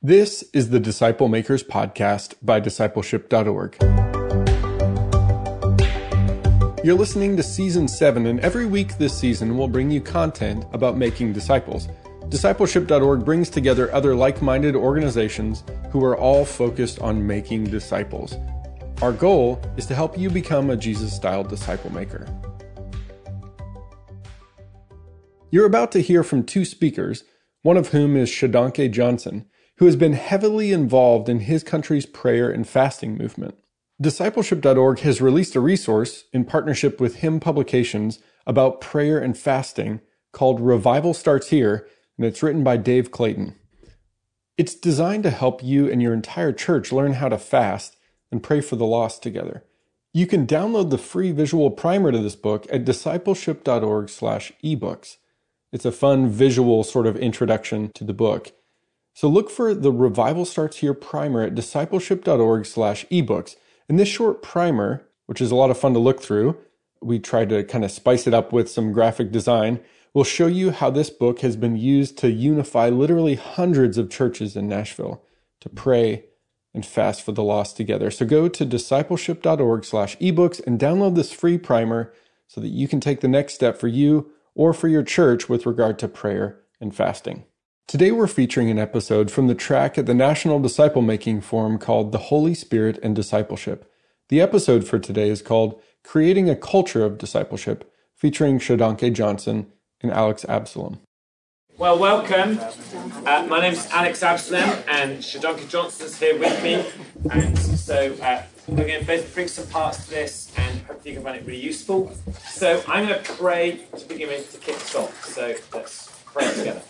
This is the Disciple Makers Podcast by discipleship.org. You're listening to season 7, and every week this season we'll bring you content about making disciples. Discipleship.org brings together other like minded organizations who are all focused on making disciples. Our goal is to help you become a Jesus style disciple maker. You're about to hear from two speakers, one of whom is Shodankeh Johnson, who has been heavily involved in his country's prayer and fasting movement. Discipleship.org has released a resource in partnership with HIM Publications about prayer and fasting called Revival Starts Here, and it's written by Dave Clayton. It's designed to help you and your entire church learn how to fast and pray for the lost together. You can download the free visual primer to this book at discipleship.org/ebooks. It's a fun visual sort of introduction to the book. So look for the Revival Starts Here primer at discipleship.org slash ebooks. And this short primer, which is a lot of fun to look through, we try to kind of spice it up with some graphic design, will show you how this book has been used to unify literally hundreds of churches in Nashville to pray and fast for the lost together. So go to discipleship.org slash ebooks and download this free primer so that you can take the next step for you or for your church with regard to prayer and fasting. Today we're featuring an episode from the track at the National Disciple Making Forum called The Holy Spirit and Discipleship. The episode for today is called Creating a Culture of Discipleship, featuring Shodankeh Johnson and Alex Absalom. Well, welcome. Uh, my name is Alex Absalom, and Shodankeh Johnson is here with me. And so uh, we're going to both bring some parts to this, and hopefully you can find it really useful. So I'm going to pray to begin with to kick us off. So let's pray together.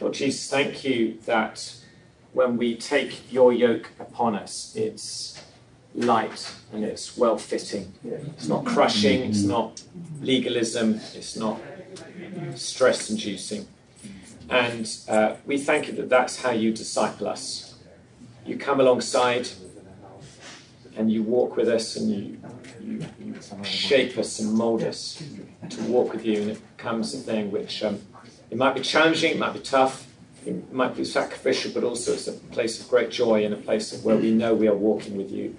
Lord Jesus, thank you that when we take your yoke upon us, it's light and it's well fitting. It's not crushing, it's not legalism, it's not stress inducing. And uh, we thank you that that's how you disciple us. You come alongside and you walk with us and you, shape us and mold us to walk with you, and it becomes a thing which um, it might be challenging, it might be tough, it might be sacrificial, but also it's a place of great joy and a place of where we know we are walking with you.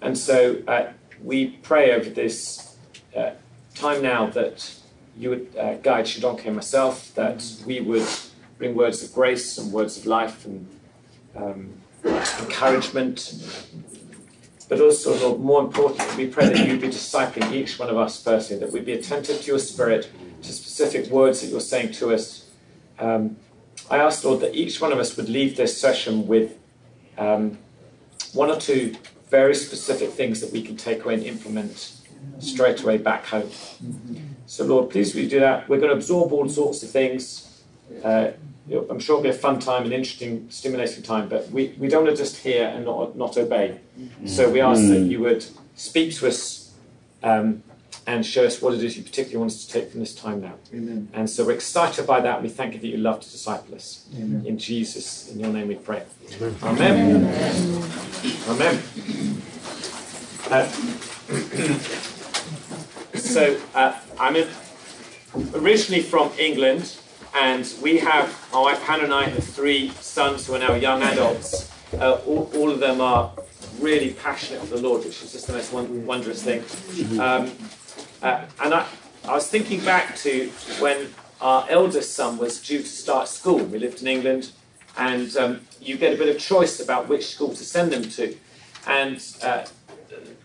And so uh, we pray over this uh, time now that you would uh, guide Shodankeh and myself, that we would bring words of grace and words of life and um, encouragement. But also, Lord, more importantly, we pray that you be discipling each one of us personally, that we'd be attentive to your spirit, to specific words that you're saying to us. Um, I ask, Lord, that each one of us would leave this session with um, one or two very specific things that we can take away and implement straight away back home. So, Lord, please we do that? We're going to absorb all sorts of things. Uh, I'm sure it'll be a fun time, an interesting, stimulating time, but we, we don't want to just hear and not, not obey. So we ask that you would speak to us um, and show us what it is you particularly want us to take from this time now. Amen. And so we're excited by that. And we thank you that you love to disciple us. Amen. In Jesus, in your name we pray. Amen. Amen. Uh, so uh, I'm in, originally from England, and we have, my wife Hannah and I have three sons who are now young adults. Uh, all, all of them are really passionate for the Lord, which is just the most won- wondrous thing. Um, uh, and I, I was thinking back to when our eldest son was due to start school. We lived in England, and um, you get a bit of choice about which school to send them to. And uh,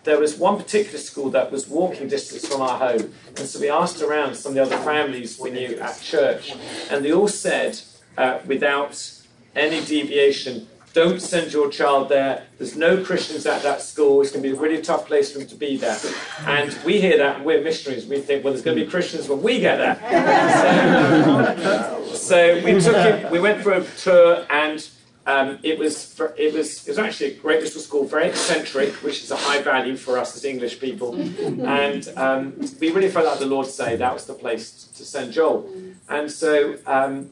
there was one particular school that was walking distance from our home. And so we asked around some of the other families we knew at church, and they all said, uh, without any deviation, don't send your child there. There's no Christians at that school. It's going to be a really tough place for them to be there. And we hear that, and we're missionaries. We think, well, there's going to be Christians when we get there. So, so we took him. We went for a tour, and um, it was for, it was it was actually a great little school, very eccentric, which is a high value for us as English people. And um, we really felt like the Lord say that was the place to send Joel. And so. Um,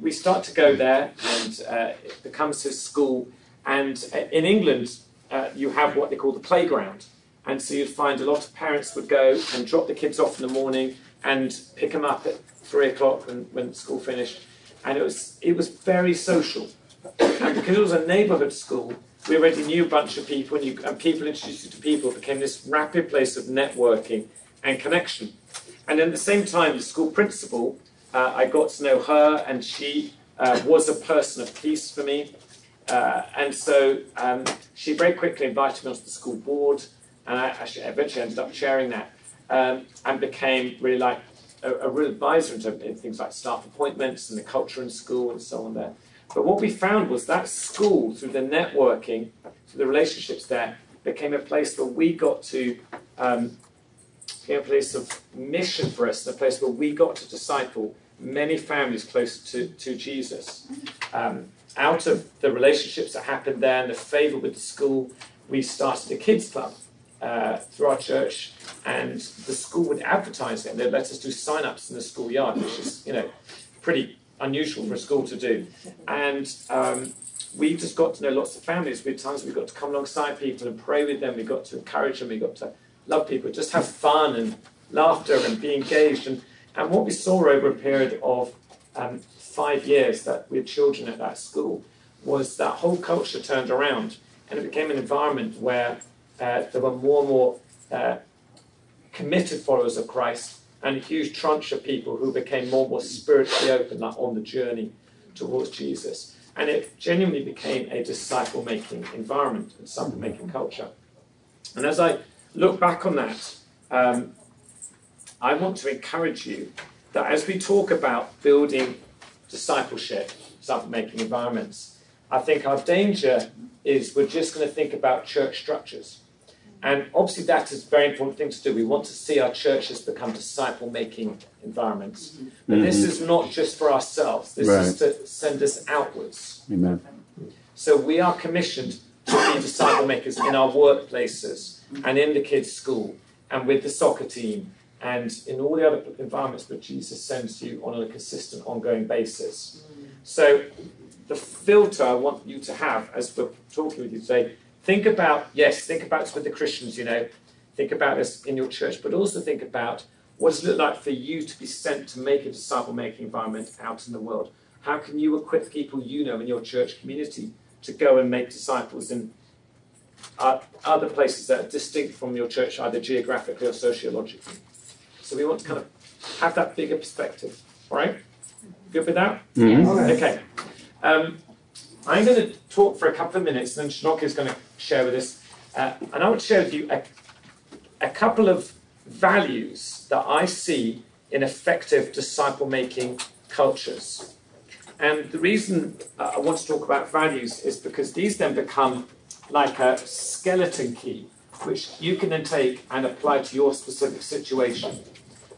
we start to go there, and uh, it becomes his school. And uh, in England, uh, you have what they call the playground. And so you'd find a lot of parents would go and drop the kids off in the morning, and pick them up at three o'clock when, when school finished. And it was, it was very social. And because it was a neighbourhood school, we already knew a bunch of people, and, you, and people introduced you to people. Became this rapid place of networking and connection. And at the same time, the school principal, uh, I got to know her, and she uh, was a person of peace for me. Uh, and so um, she very quickly invited me onto the school board, and I actually eventually ended up chairing that, um, and became really like a, a real advisor in, in things like staff appointments and the culture in school and so on there. But what we found was that school, through the networking, through the relationships there, became a place where we got to um, became a place of mission for us, a place where we got to disciple many families closer to, to Jesus. Um, out of the relationships that happened there and the favour with the school, we started a kids club uh, through our church, and the school would advertise it, and they'd let us do sign-ups in the schoolyard, which is, you know, pretty unusual for a school to do. And um, we just got to know lots of families. We had times we got to come alongside people and pray with them. We got to encourage them. We got to love people, just have fun and laughter and be engaged. And, and what we saw over a period of um, five years that we had children at that school was that whole culture turned around and it became an environment where there were more and more uh, committed followers of Christ and a huge tranche of people who became more and more spiritually open like, on the journey towards Jesus. And it genuinely became a disciple making environment, a disciple making culture. And as I look back on that, um, I want to encourage you that as we talk about building discipleship, disciple making environments, I think our danger is we're just going to think about church structures. And obviously, that is a very important thing to do. We want to see our churches become disciple making environments. But mm-hmm. this is not just for ourselves, this right. is to send us outwards. Amen. So we are commissioned to be disciple makers in our workplaces and in the kids' school and with the soccer team and in all the other environments that Jesus sends you on a consistent, ongoing basis. So the filter I want you to have as we're talking with you today Think about, yes, think about this with the Christians, you know, think about this in your church, but also think about what does it look like for you to be sent to make a disciple making environment out in the world? How can you equip people you know in your church community to go and make disciples in uh, other places that are distinct from your church, either geographically or sociologically? So we want to kind of have that bigger perspective. All right? Good with that? Mm-hmm. Okay. Um, I'm going to talk for a couple of minutes, and then Shodankeh is going to share with us. Uh, and I want to share with you a, a couple of values that I see in effective disciple making cultures. And the reason uh, I want to talk about values is because these then become like a skeleton key, which you can then take and apply to your specific situation.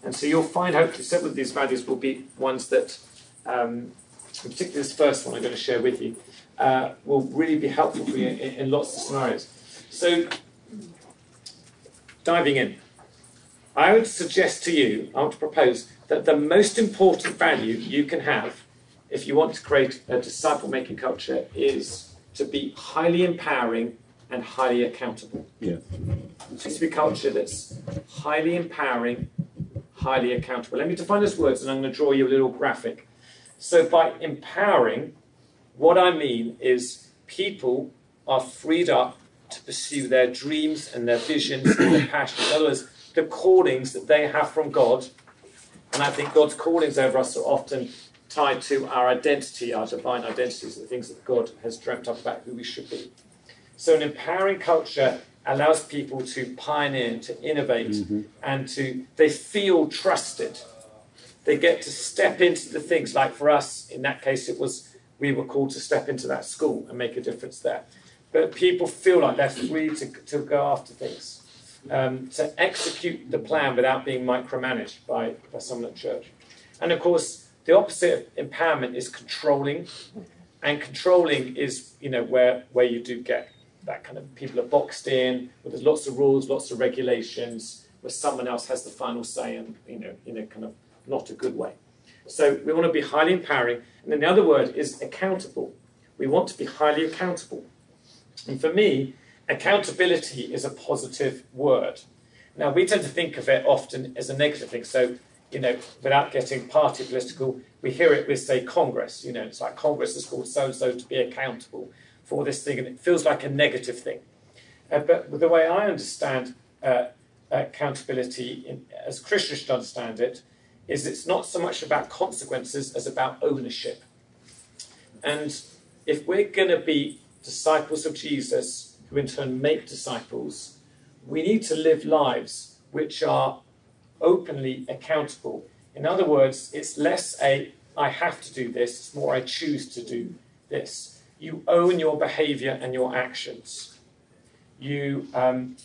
And so you'll find, hopefully, several of these values will be ones that, um, particularly this first one I'm going to share with you, uh, will really be helpful for you in, in lots of scenarios. So, diving in, I would suggest to you, I want to propose that the most important value you can have if you want to create a disciple making culture is to be highly empowering and highly accountable. Yeah. It needs to be a culture that's highly empowering, highly accountable. Let me define those words and I'm going to draw you a little graphic. So, by empowering, what I mean is people are freed up to pursue their dreams and their visions and their passions. In other words, the callings that they have from God. And I think God's callings over us are often tied to our identity, our divine identities, the things that God has dreamt up about who we should be. So an empowering culture allows people to pioneer, to innovate, mm-hmm. and to they feel trusted. They get to step into the things like for us, in that case, it was we were called to step into that school and make a difference there. But people feel like they're free to, to go after things, um, to execute the plan without being micromanaged by, by someone at church. And of course, the opposite of empowerment is controlling. And controlling is, you know, where, where you do get that kind of people are boxed in, where there's lots of rules, lots of regulations, where someone else has the final say and, you know, in a kind of not a good way. So we want to be highly empowering. And then the other word is accountable. We want to be highly accountable. And for me, accountability is a positive word. Now, we tend to think of it often as a negative thing. So you know, without getting party political, we hear it with, say, Congress. You know, it's like Congress has called so and so to be accountable for this thing, and it feels like a negative thing. Uh, but the way I understand uh, accountability, in, as Christians should understand it, is it's not so much about consequences as about ownership. And if we're going to be disciples of Jesus, who in turn make disciples, we need to live lives which are openly accountable. In other words, it's less a I have to do this, it's more I choose to do this. You own your behavior and your actions. You um,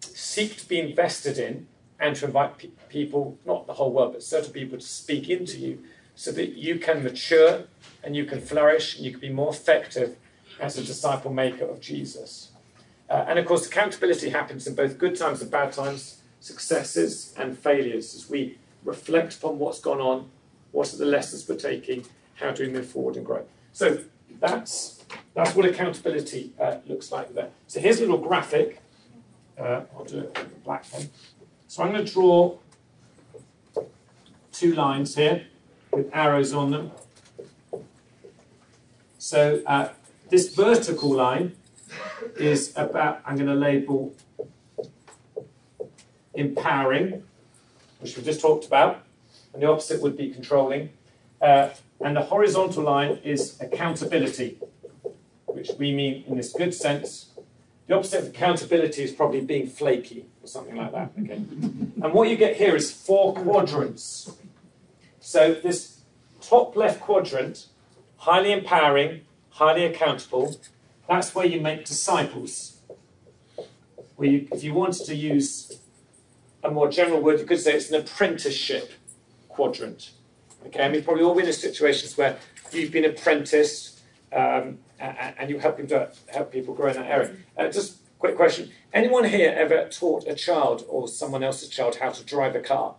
seek to be invested in and to invite pe- people, not the whole world, but certain people to speak into you so that you can mature and you can flourish and you can be more effective as a disciple maker of Jesus. Uh, and of course, accountability happens in both good times and bad times, successes and failures, as we reflect upon what's gone on, what are the lessons we're taking, how do we move forward and grow. So that's that's what accountability uh, looks like there. So here's a little graphic. Uh, I'll do it with a black pen. So I'm going to draw two lines here with arrows on them. So uh, this vertical line is about, I'm going to label empowering, which we just talked about, and the opposite would be controlling. Uh, and the horizontal line is accountability, which we mean in this good sense. The opposite of accountability is probably being flaky or something like that. Okay. And what you get here is four quadrants. So this top left quadrant, highly empowering, highly accountable, that's where you make disciples. Where you, if you wanted to use a more general word, you could say it's an apprenticeship quadrant. Okay, I mean, probably all been in situations where you've been apprenticed um, and, and, you're helping to help people grow in that area. Uh, just quick question: Anyone here ever taught a child or someone else's child how to drive a car?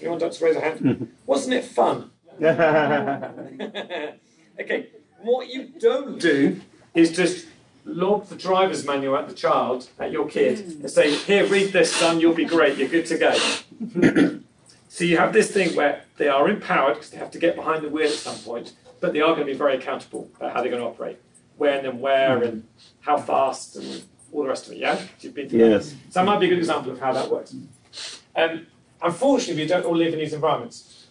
Anyone like to raise a hand? Wasn't it fun? okay, what you don't do is just lob the driver's manual at the child, at your kid, hmm. and say, Here, read this, son, you'll be great, you're good to go. so you have this thing where they are empowered because they have to get behind the wheel at some point, but they are going to be very accountable about how they're going to operate, when and where, and how fast, and all the rest of it. Yeah? Been yes. That. So that might be a good example of how that works. Um, unfortunately, we don't all live in these environments.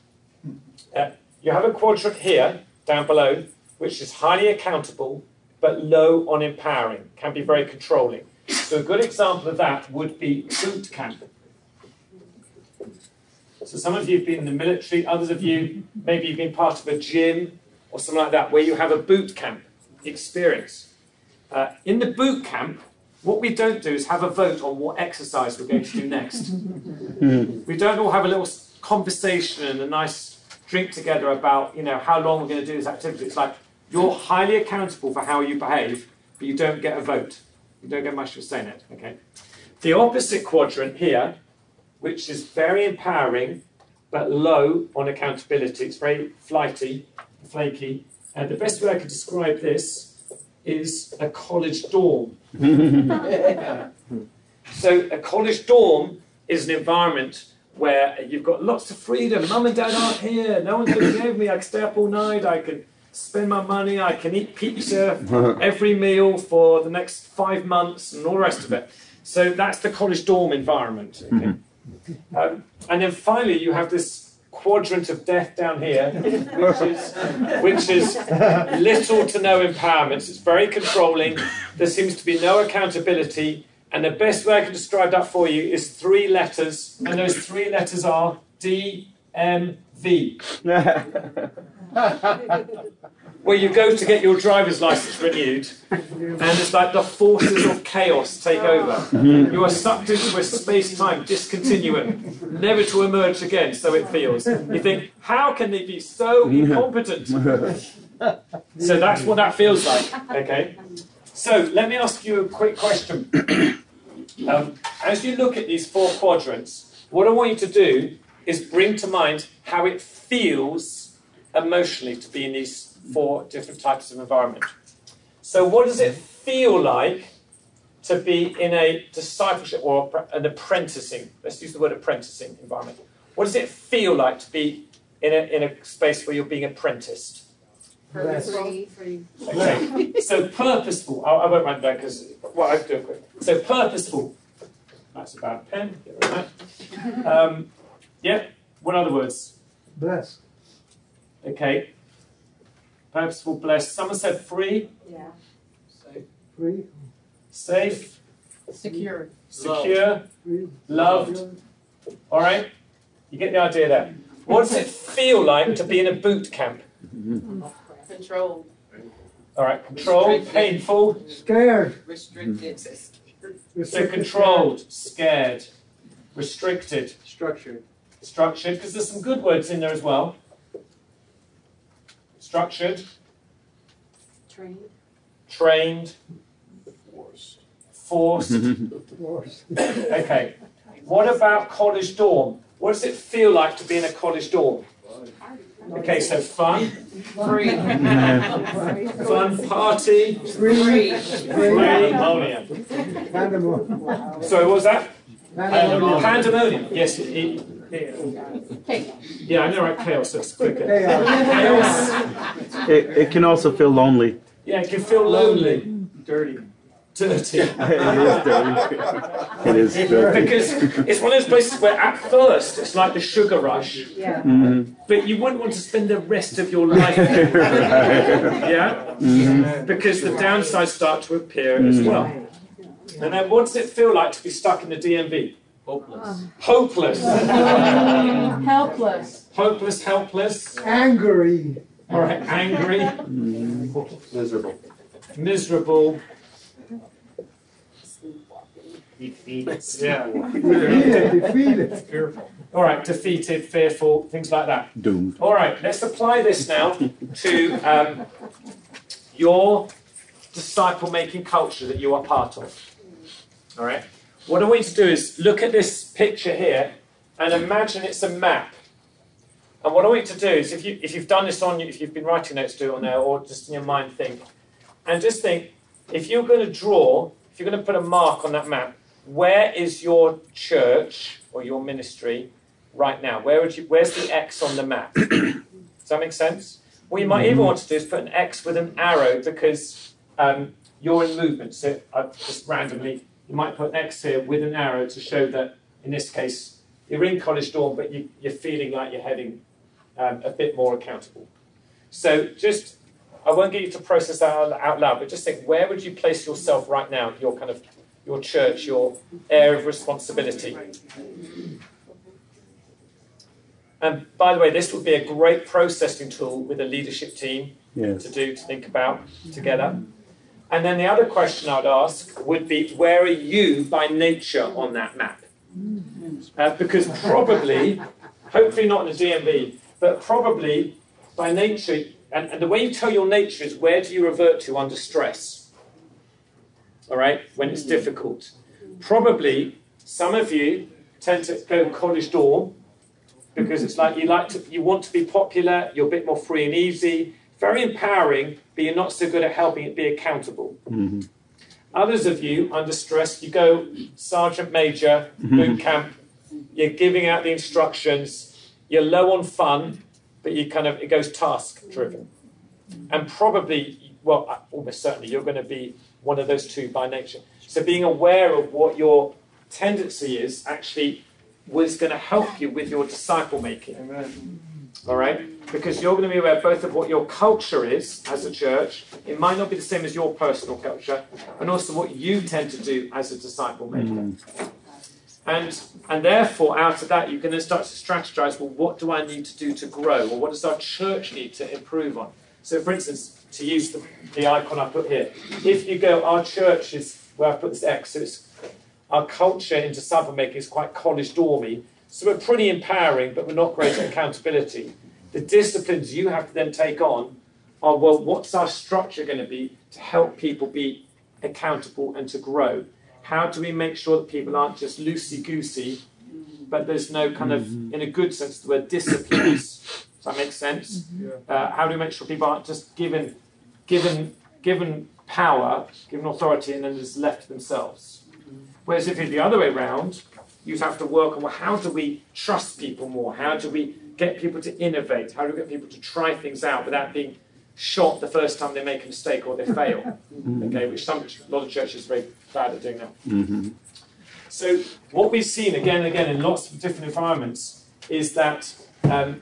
Uh, you have a quadrant here, down below, which is highly accountable but low on empowering, can be very controlling. So a good example of that would be boot camp. So some of you have been in the military, others of you, maybe you've been part of a gym or something like that, where you have a boot camp experience. Uh, in the boot camp, what we don't do is have a vote on what exercise we're going to do next. we don't all have a little conversation and a nice drink together about, you know, how long we're going to do this activity. It's like, you're highly accountable for how you behave, but you don't get a vote. You don't get much for saying it. Okay. The opposite quadrant here, which is very empowering but low on accountability. It's very flighty, flaky. And the best way I could describe this is a college dorm. so a college dorm is an environment where you've got lots of freedom. Mum and dad aren't here. No one's looking over me. I can stay up all night. I can spend my money, I can eat pizza every meal for the next five months and all the rest of it. So that's the college dorm environment. Okay? Mm-hmm. Um, and then finally, you have this quadrant of death down here, which is, which is little to no empowerment. It's very controlling. There seems to be no accountability. And the best way I can describe that for you is three letters, and those three letters are D, M, V. where you go to get your driver's license renewed, and it's like the forces of chaos take over. You are sucked into a space time discontinuum, never to emerge again, so it feels. You think, how can they be so incompetent? So that's what that feels like, okay? So let me ask you a quick question. Um, as you look at these four quadrants, what I want you to do is bring to mind how it feels emotionally to be in these four different types of environment. So, what does it feel like to be in a discipleship or an apprenticing, let's use the word apprenticing environment? What does it feel like to be in a, in a space where you're being apprenticed? Free. Okay, so purposeful. I, I won't write that because well, I do it quick. So purposeful. That's a bad pen. Get rid of that. Um, yeah. What other words? Bless. Okay. Purposeful, blessed. Someone said free. Yeah. Safe. Free. Safe. Secure. Secure. Free. Loved. All right. You get the idea there. What does it feel like to be in a boot camp? Controlled. All right. Controlled, painful. Scared. Restricted. So controlled, scared, restricted, Structured. structured, because there's some good words in there as well. Structured, Trained. trained, forced. Force. Okay. What about college dorm? What does it feel like to be in a college dorm? Okay, so fun, Free. fun party, Free. pandemonium. Pandemonium. Sorry, what was that? Pandemonium. Pandemonium. Yes. It, it, yeah, I know, right? Chaos. That's quicker. Chaos. Chaos. It, it can also feel lonely. Yeah, it can feel lonely, dirty, dirty. it is dirty. It is dirty. because it's one of those places where at first it's like the sugar rush, Yeah. Mhm. but you wouldn't want to spend the rest of your life there. Yeah? Because the downsides start to appear as well. And then what does it feel like to be stuck in the DMV? Hopeless. Hopeless. Helpless. Hopeless, helpless. Angry. All right, angry. Miserable. Miserable. Defeated. Yeah. Defeated. Defeated. All right, defeated, fearful, things like that. Doomed. All right, let's apply this now to um, your disciple making culture that you are part of. All right, what I want you to do is look at this picture here and imagine it's a map. And what I want you to do is, if, you, if you've done this on, if you've been writing notes, do it on there, or just in your mind, think. And just think, if you're going to draw, if you're going to put a mark on that map, where is your church or your ministry right now? Where would you, where's the X on the map? Does that make sense? What you might even want to do is put an X with an arrow because um, you're in movement. So uh, just randomly, you might put X here with an arrow to show that, in this case, you're in college dorm, but you, you're feeling like you're heading um, a bit more accountable. So just, I won't get you to process that out, loud, but just think, where would you place yourself right now? Your kind of, your church, your area of responsibility. And by the way, this would be a great processing tool with a leadership team Yes. to do, to think about together. And then the other question I'd ask would be, where are you by nature on that map? Uh, because probably, hopefully not in the DMV, but probably by nature, and, and the way you tell your nature is where do you revert to under stress? All right, when it's difficult. Probably some of you tend to go college dorm because it's like you like to, you want to be popular, you're a bit more free and easy, very empowering, but you're not so good at helping it be accountable. Mhm. Others of you, under stress, you go sergeant major, boot camp, you're giving out the instructions, you're low on fun, but you kind of, it goes task driven. And probably, well, uh, almost certainly, you're going to be one of those two by nature. So being aware of what your tendency is actually was going to help you with your disciple making. All right? Because you're going to be aware both of what your culture is as a church, it might not be the same as your personal culture, and also what you tend to do as a disciple maker. Mm. And, and therefore, out of that, you can then start to strategize well, what do I need to do to grow? Or what does our church need to improve on? So, for instance, to use the, the icon I put here, if you go, our church is, where I put this X, so it's, our culture in disciple making is quite college dormy. So we're pretty empowering, but we're not great at accountability. The disciplines you have to then take on are well, what's our structure going to be to help people be accountable and to grow? How do we make sure that people aren't just loosey goosey, but there's no kind of, mm-hmm. in a good sense, the word disciplines? Does that make sense? Mm-hmm. Uh, how do we make sure people aren't just given, given, given power, given authority, and then just left to themselves? Mm-hmm. Whereas if it's the other way around, you'd have to work on well, how do we trust people more? How do we get people to innovate? How do we get people to try things out without being shot the first time they make a mistake or they fail? Okay, which some a lot of churches are very bad at doing now. So what we've seen again and again in lots of different environments is that um,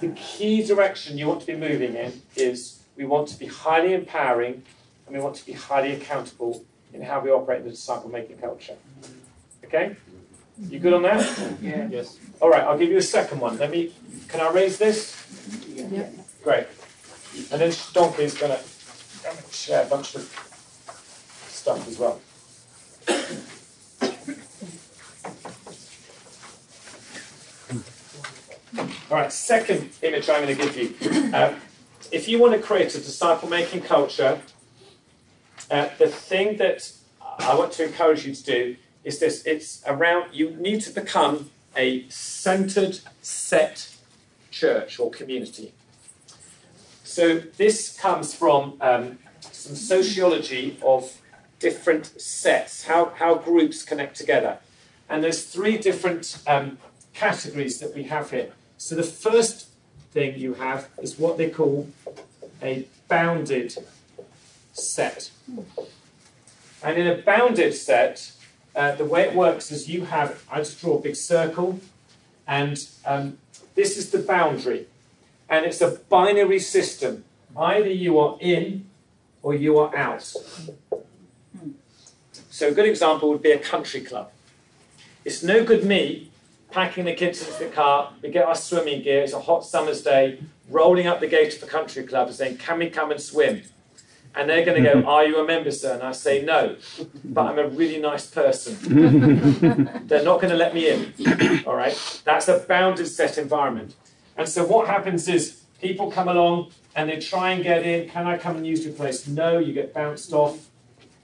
the key direction you want to be moving in is we want to be highly empowering and we want to be highly accountable in how we operate in the disciple making culture. Okay? You good on that? Yeah. Yes. All right, I'll give you a second one. Let me, can I raise this? Yep. Great. And then Donkey's going to share a bunch of stuff as well. All right, second image I'm going to give you. Um, if you want to create a disciple making culture, uh, the thing that I want to encourage you to do is this it's around, you need to become a centered, set church or community. So this comes from um, some sociology of different sets, how, how groups connect together. And there's three different um, categories that we have here. So the first thing you have is what they call a bounded set. And in a bounded set, uh, the way it works is you have, I just draw a big circle, and um, this is the boundary. And it's a binary system. Either you are in or you are out. So a good example would be a country club. It's no good me packing the kids into the car, we get our swimming gear, it's a hot summer's day, rolling up the gate of the country club and saying, Can we come and swim? And they're going to go, Are you a member, sir? And I say, No, but I'm a really nice person. they're not going to let me in. All right? That's a bounded set environment. And so what happens is people come along and they try and get in. Can I come and use your place? No, you get bounced off.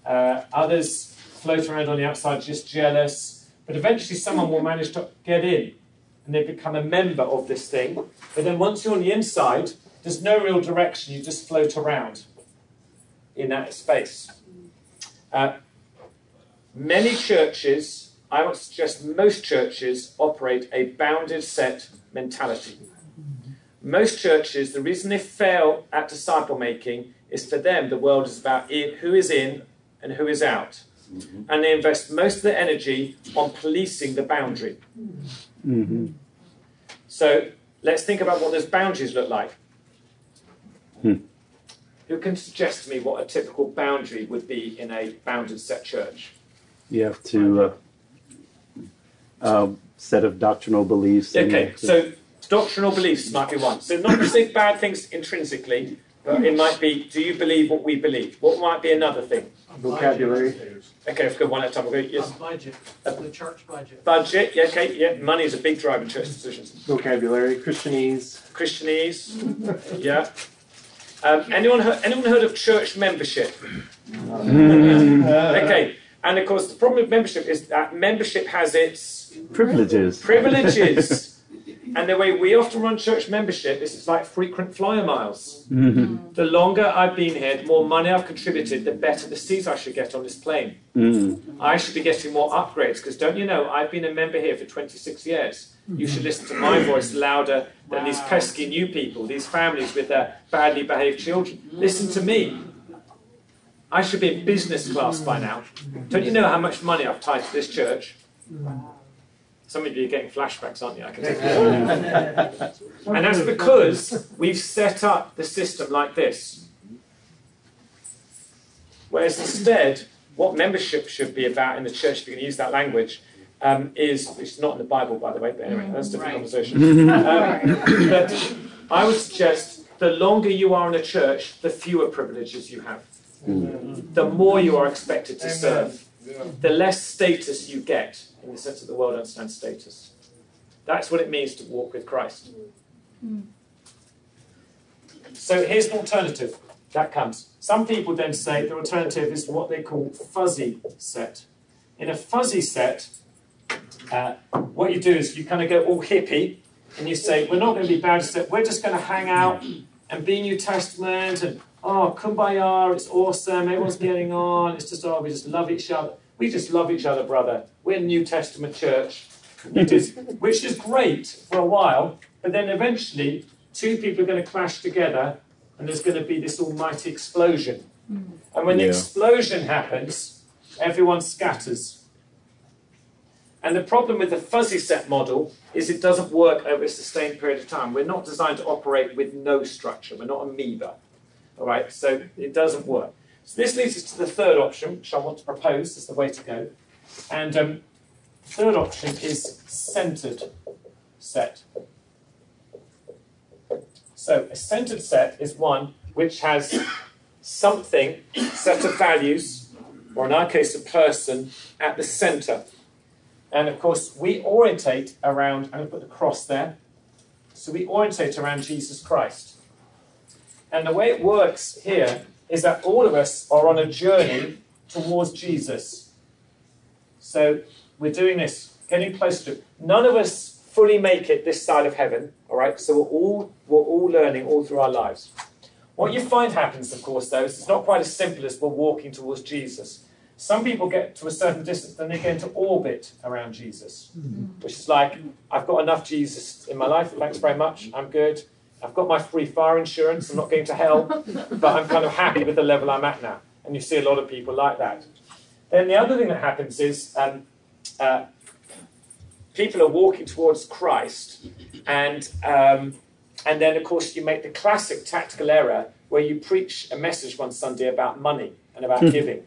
Uh, others float around on the outside just jealous. But eventually someone will manage to get in and they become a member of this thing. But then once you're on the inside, there's no real direction, you just float around in that space. Uh, many churches, I would suggest most churches, operate a bounded set mentality. Most churches, the reason they fail at disciple making is for them, the world is about in, who is in and who is out. Mm-hmm. And they invest most of their energy on policing the boundary. Mm-hmm. So let's think about what those boundaries look like. Hmm. Who can suggest to me what a typical boundary would be in a bounded set church? You have to uh, uh, set of doctrinal beliefs. and- Okay, so doctrinal beliefs might be one. So not to say bad things intrinsically, but it might be, do you believe what we believe? What might be another thing? Vocabulary. Okay, let's go one at a time. We'll go, yes. A budget, the church budget. Budget, yeah, okay, yeah. Money is a big driver in church decisions. Vocabulary. Christianese. Christianese, yeah. Um, anyone heard, anyone heard of church membership? okay, and of course the problem with membership is that membership has its privileges. privileges. And the way we often run church membership is it's like frequent flyer miles. The longer I've been here, the more money I've contributed, the better the seats I should get on this plane. Mm. I should be getting more upgrades because don't you know, I've been a member here for 26 years. You should listen to my voice louder than these pesky new people, these families with their badly behaved children. Listen to me. I should be in business class by now. Don't you know how much money I've tied to this church? Some of you are getting flashbacks, aren't you? I can take it. and that's because we've set up the system like this. Whereas instead, what membership should be about in the church, if you're going to use that language, um, is which is not in the Bible, by the way. But anyway, that's a different Right. conversation. Um, but I would suggest the longer you are in a church, the fewer privileges you have. The more you are expected to serve, the less status you get in the sense that the world understands status. That's what it means to walk with Christ. So here's an alternative that comes. Some people then say the alternative is what they call fuzzy set. In a fuzzy set, uh, what you do is you kind of go all hippie and you say, we're not going to be set, we're just going to hang out and be New Testament and oh, kumbaya, it's awesome, everyone's getting on, it's just, oh, we just love each other. We just love each other, brother. We're a New Testament church, which is, which is great for a while, but then eventually two people are going to clash together and there's going to be this almighty explosion. Hmm. And when the explosion happens, everyone scatters. And the problem with the fuzzy set model is it doesn't work over a sustained period of time. We're not designed to operate with no structure. We're not amoeba. All right, so it doesn't work. So this leads us to the third option, which I want to propose as the way to go. And um, the third option is centered set. So a centered set is one which has something, set of values, or in our case, a person, at the center. And of course, we orientate around, I'm going to put the cross there. So we orientate around Jesus Christ. And the way it works here is that all of us are on a journey towards Jesus. So we're doing this, getting closer to. None of us fully make it this side of heaven. All right. So we're all we're all learning all through our lives. What you find happens, of course, though, is it's not quite as simple as we're walking towards Jesus. Some people get to a certain distance, then they get into orbit around Jesus, hmm. which is like, I've got enough Jesus in my life. Thanks very much. I'm good. I've got my free fire insurance. I'm not going to hell, but I'm kind of happy with the level I'm at now. And you see a lot of people like that. Then the other thing that happens is um, uh, people are walking towards Christ, and um, and then of course you make the classic tactical error where you preach a message one Sunday about money and about giving.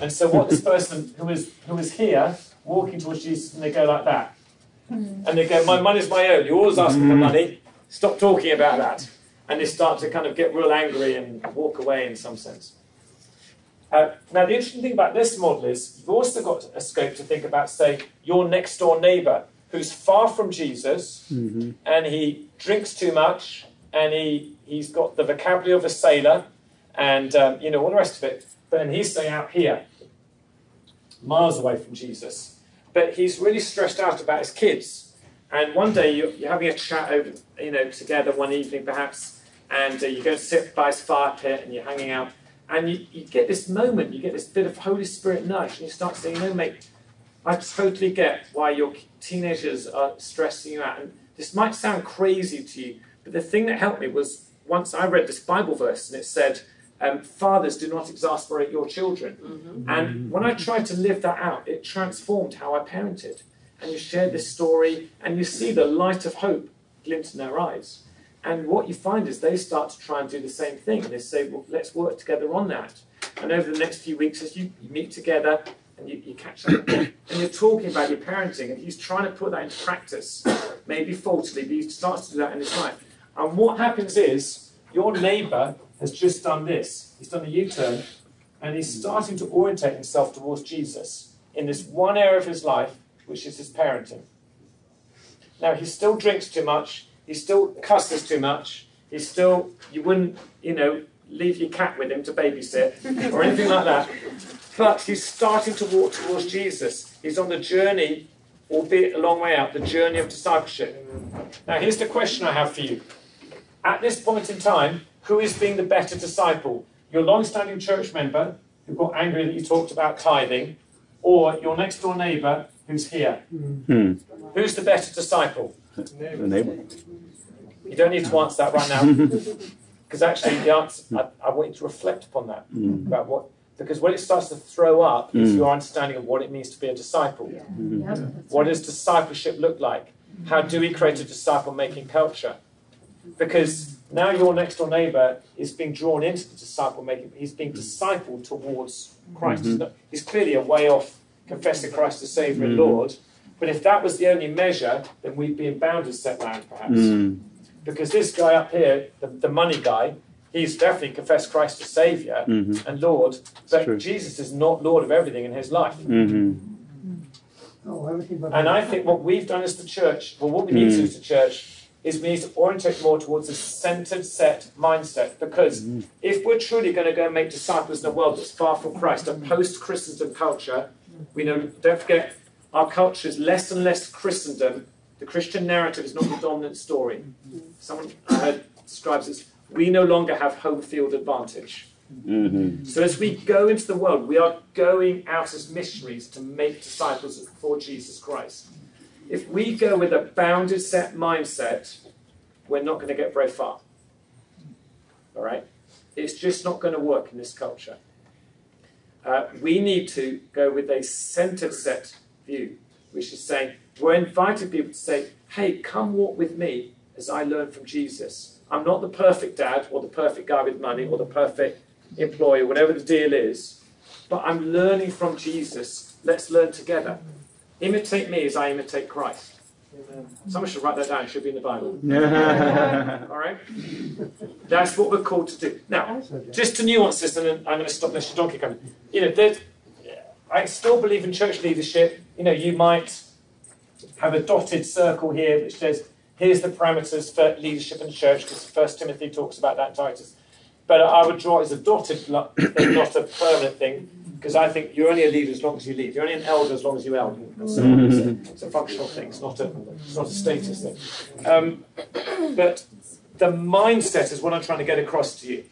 And so what this person who is who is here walking towards Jesus and they go like that, and they go, "My money's my own. You're always ask me for money. Stop talking about that." And they start to kind of get real angry and walk away in some sense. Uh, now, the interesting thing about this model is you've also got a scope to think about, say, your next door neighbour who's far from Jesus and he drinks too much and he, he's got the vocabulary of a sailor and, um, you know, all the rest of it. But then he's staying out here, miles away from Jesus. But he's really stressed out about his kids. And one day you're, you're having a chat over, you know, together one evening perhaps, and uh, you go and sit by his fire pit and you're hanging out, and you, you get this moment, you get this bit of Holy Spirit nudge, and you start saying, you know, mate, I totally get why your teenagers are stressing you out. And this might sound crazy to you, but the thing that helped me was once I read this Bible verse and it said, um, Fathers, do not exasperate your children. And when I tried to live that out, it transformed how I parented. And you share this story and you see the light of hope glint in their eyes. And what you find is they start to try and do the same thing. They say, well, let's work together on that. And over the next few weeks, as you, you meet together and you, you catch up and you're talking about your parenting, and he's trying to put that into practice, maybe faultily, but he starts to do that in his life. And what happens is your neighbour has just done this. He's done a U turn and he's starting to orientate himself towards Jesus in this one area of his life, which is his parenting. Now, he still drinks too much, he still cusses too much, he still, you wouldn't, you know, leave your cat with him to babysit or anything like that. But he's starting to walk towards Jesus. He's on the journey, albeit a long way out, the journey of discipleship. Now, here's the question I have for you. At this point in time, who is being the better disciple? Your long standing church member who got angry that you talked about tithing, or your next door neighbour who's here? Hmm. Who's the better disciple? The neighbor. You don't need to answer that right now. Because actually, the answer, I, I want you to reflect upon that. Hmm. About what, because when it starts to throw up is hmm. your understanding of what it means to be a disciple. Hmm. What does discipleship look like? How do we create a disciple making culture? Because now your next door neighbour is being drawn into the disciple making, he's being discipled towards Christ. He's, not, he's clearly a way off confessing Christ as Saviour and Lord. But if that was the only measure, then we'd be in bounded set land, perhaps. Hmm. Because this guy up here, the, the money guy, he's definitely confessed Christ as Saviour and Lord, but. Jesus is not Lord of everything in his life. hmm Oh, everything but. And I think what we've done as the church, well, what we need to do as the church, is we need to orientate more towards a centered set mindset. Because if we're truly going to go and make disciples in a world that's far from Christ, a post Christendom culture, we know, don't forget, our culture is less and less Christendom. The Christian narrative is not the dominant story. Someone I heard describes this we no longer have home field advantage. Mhm. So as we go into the world, we are going out as missionaries to make disciples for Jesus Christ. If we go with a bounded set mindset, we're not going to get very far. All right? It's just not going to work in this culture. Uh, we need to go with a centered set view, which is saying we're inviting people to say, hey, come walk with me as I learn from Jesus. I'm not the perfect dad or the perfect guy with money or the perfect employer, whatever the deal is, but I'm learning from Jesus. Let's learn together. Imitate me as I imitate Christ. Someone should write that down. It should be in the Bible. All right? That's what we're called to do. Now, just to nuance this, and then I'm going to stop this donkey coming. You know, there's- I still believe in church leadership. You know, you might have a dotted circle here which says, here's the parameters for leadership in church, because First Timothy talks about that in Titus. But I would draw it as a dotted not a permanent thing, because I think you're only a leader as long as you lead. You're only an elder as long as you elder. So it's, a, it's a functional thing. It's not a, it's not a status thing. Um, but the mindset is what I'm trying to get across to you.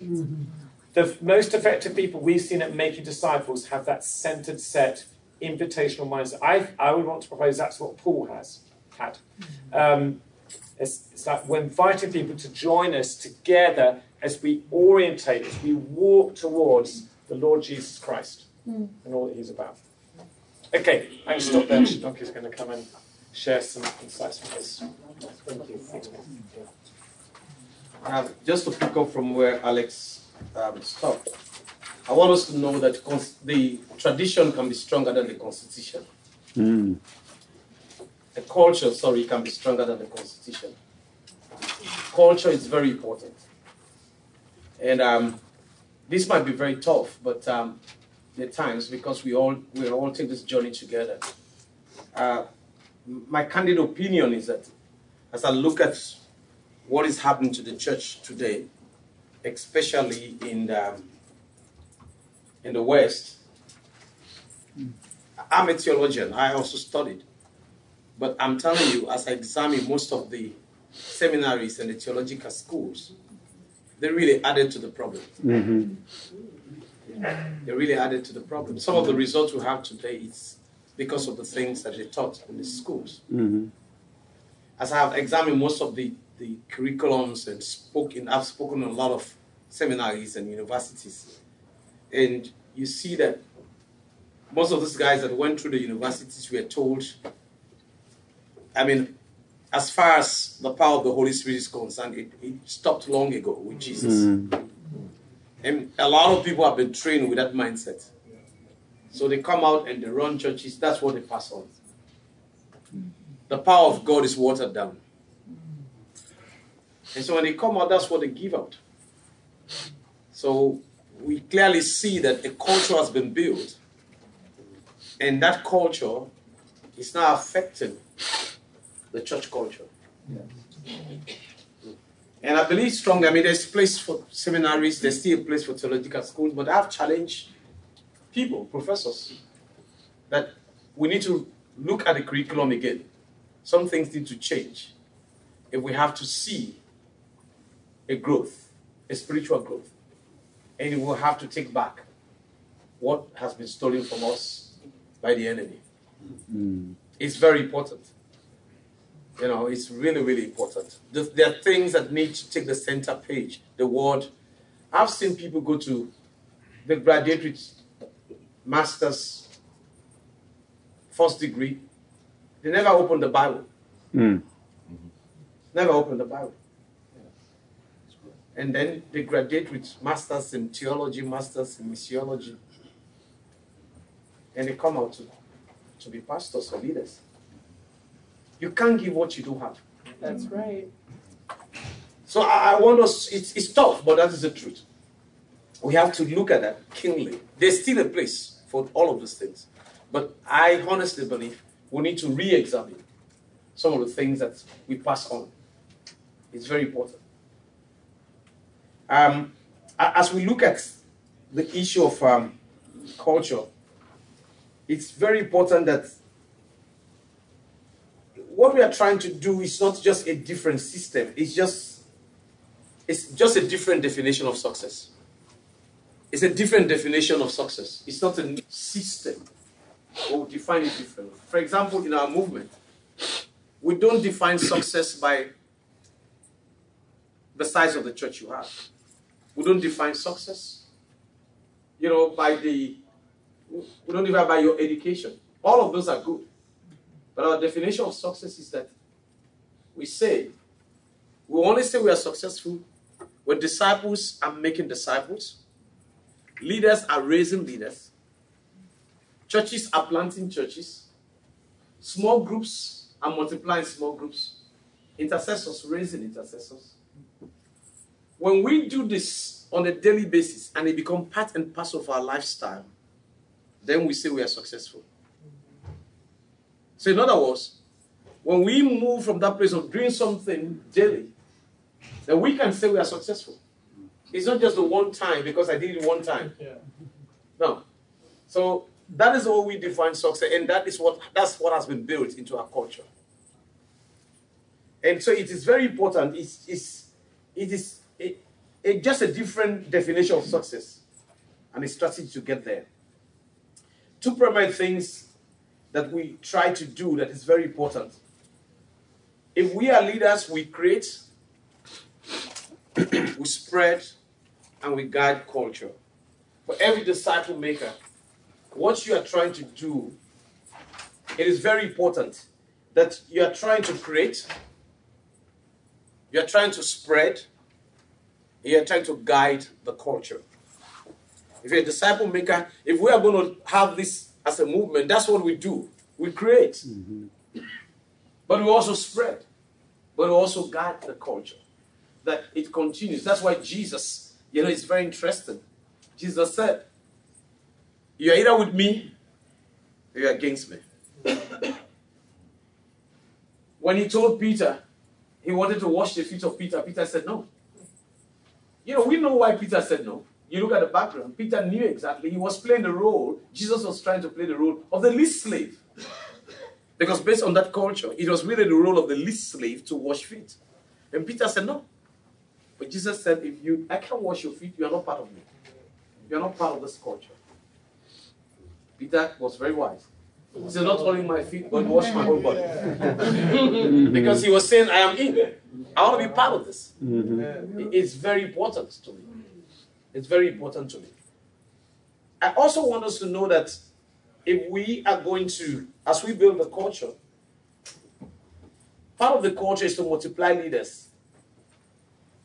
The most effective people we've seen at making disciples have that centered set, invitational mindset. I, I would want to propose that's what Paul has had. Um, it's, it's like we're inviting people to join us together as we orientate, as we walk towards the Lord Jesus Christ and all that He's about. Okay, I can stop there. Donkey is going to come and share some insights from his. Thank you. Thanks, man. Um, just to pick up from where Alex um, stopped, I want us to know that cons- the tradition can be stronger than the constitution. Mm. The culture, sorry, can be stronger than the constitution. Culture is very important. And um, this might be very tough, but um, at times, because we all, we are all take this journey together. Uh, my candid opinion is that as I look at what is happening to the church today, especially in um, in the West. I'm a theologian. I also studied, but I'm telling you, as I examine most of the seminaries and the theological schools, they really added to the problem. Mhm. They really added to the problem. Some of the results we have today is because of the things that they taught in the schools Mhm. as I have examined most of the, the curriculums and spoken, I've spoken in a lot of seminaries and universities, and you see that most of these guys that went through the universities were told, I mean, as far as the power of the Holy Spirit is concerned, it, it stopped long ago with Jesus. Mm. And a lot of people have been trained with that mindset. So they come out and they run churches, that's what they pass on. The power of God is watered down. And so when they come out, that's what they give out. So we clearly see that a culture has been built, and that culture is now affecting the church culture. And I believe strongly, I mean, there's place for seminaries, there's still a place for theological schools, but I've challenged people, professors, that we need to look at the curriculum again. Some things need to change if we have to see a growth, a spiritual growth. And we will have to take back what has been stolen from us by the enemy. Mm. It's very important. You know, it's really, really important. There- There are things that need to take the center page. The word. I've seen people go to the graduate master's first degree. They never open the Bible. Mm. Never open the Bible. And then they graduate with masters in theology, masters in missiology. And they come out to, to be pastors or leaders. You can't give what you don't have. That's right. So I, I want us, it's, it's tough, but that is the truth. We have to look at that keenly. There's still a place for all of these things. But I honestly believe we need to re examine some of the things that we pass on. It's very important. Um, as we look at the issue of um, culture, it's very important that what we are trying to do is not just a different system, it's just it's just a different definition of success. It's a different definition of success. It's not a system. We'll define it differently. For example, in our movement, we don't define success by the size of the church you have. We don't define success, you know, by the, we don't define by your education. All of those are good. But our definition of success is that we say, we only say we are successful when disciples are making disciples, leaders are raising leaders, churches are planting churches, small groups are multiplying small groups, intercessors raising intercessors. When we do this on a daily basis and it becomes part and parcel of our lifestyle, then we say we are successful. So, in other words, when we move from that place of doing something daily, then we can say we are successful. It's not just the one time because I did it one time. No. So that is how we define success, and that is what that's what has been built into our culture. And so it is very important. It's, it's it is it, it just a different definition of success and a strategy to get there. Two primary things that we try to do that is very important. If we are leaders, we create, we spread, and we guide culture. For every disciple maker, what you are trying to do, it is very important that you are trying to create, you are trying to spread, you are trying to guide the culture. If you're a disciple maker, if we are going to have this as a movement, that's what we do. We create, mm-hmm. but we also spread, but we also guide the culture. That it continues. That's why Jesus, you know, it's very interesting. Jesus said, You're either with me or you're against me. when he told Peter, he wanted to wash the feet of Peter, Peter said no. You know, we know why Peter said no. You look at the background, Peter knew exactly. He was playing the role, Jesus was trying to play the role of the least slave. Because based on that culture, it was really the role of the least slave to wash feet. And Peter said, No. But Jesus said, If you I can't wash your feet, you are not part of me. You are not part of this culture. Peter was very wise. He said, Not only my feet, but wash my whole body. because he was saying, I am in. I want to be part of this. Mm-hmm. It's very important to me. It's very important to me. I also want us to know that if we are going to, as we build the culture, part of the culture is to multiply leaders.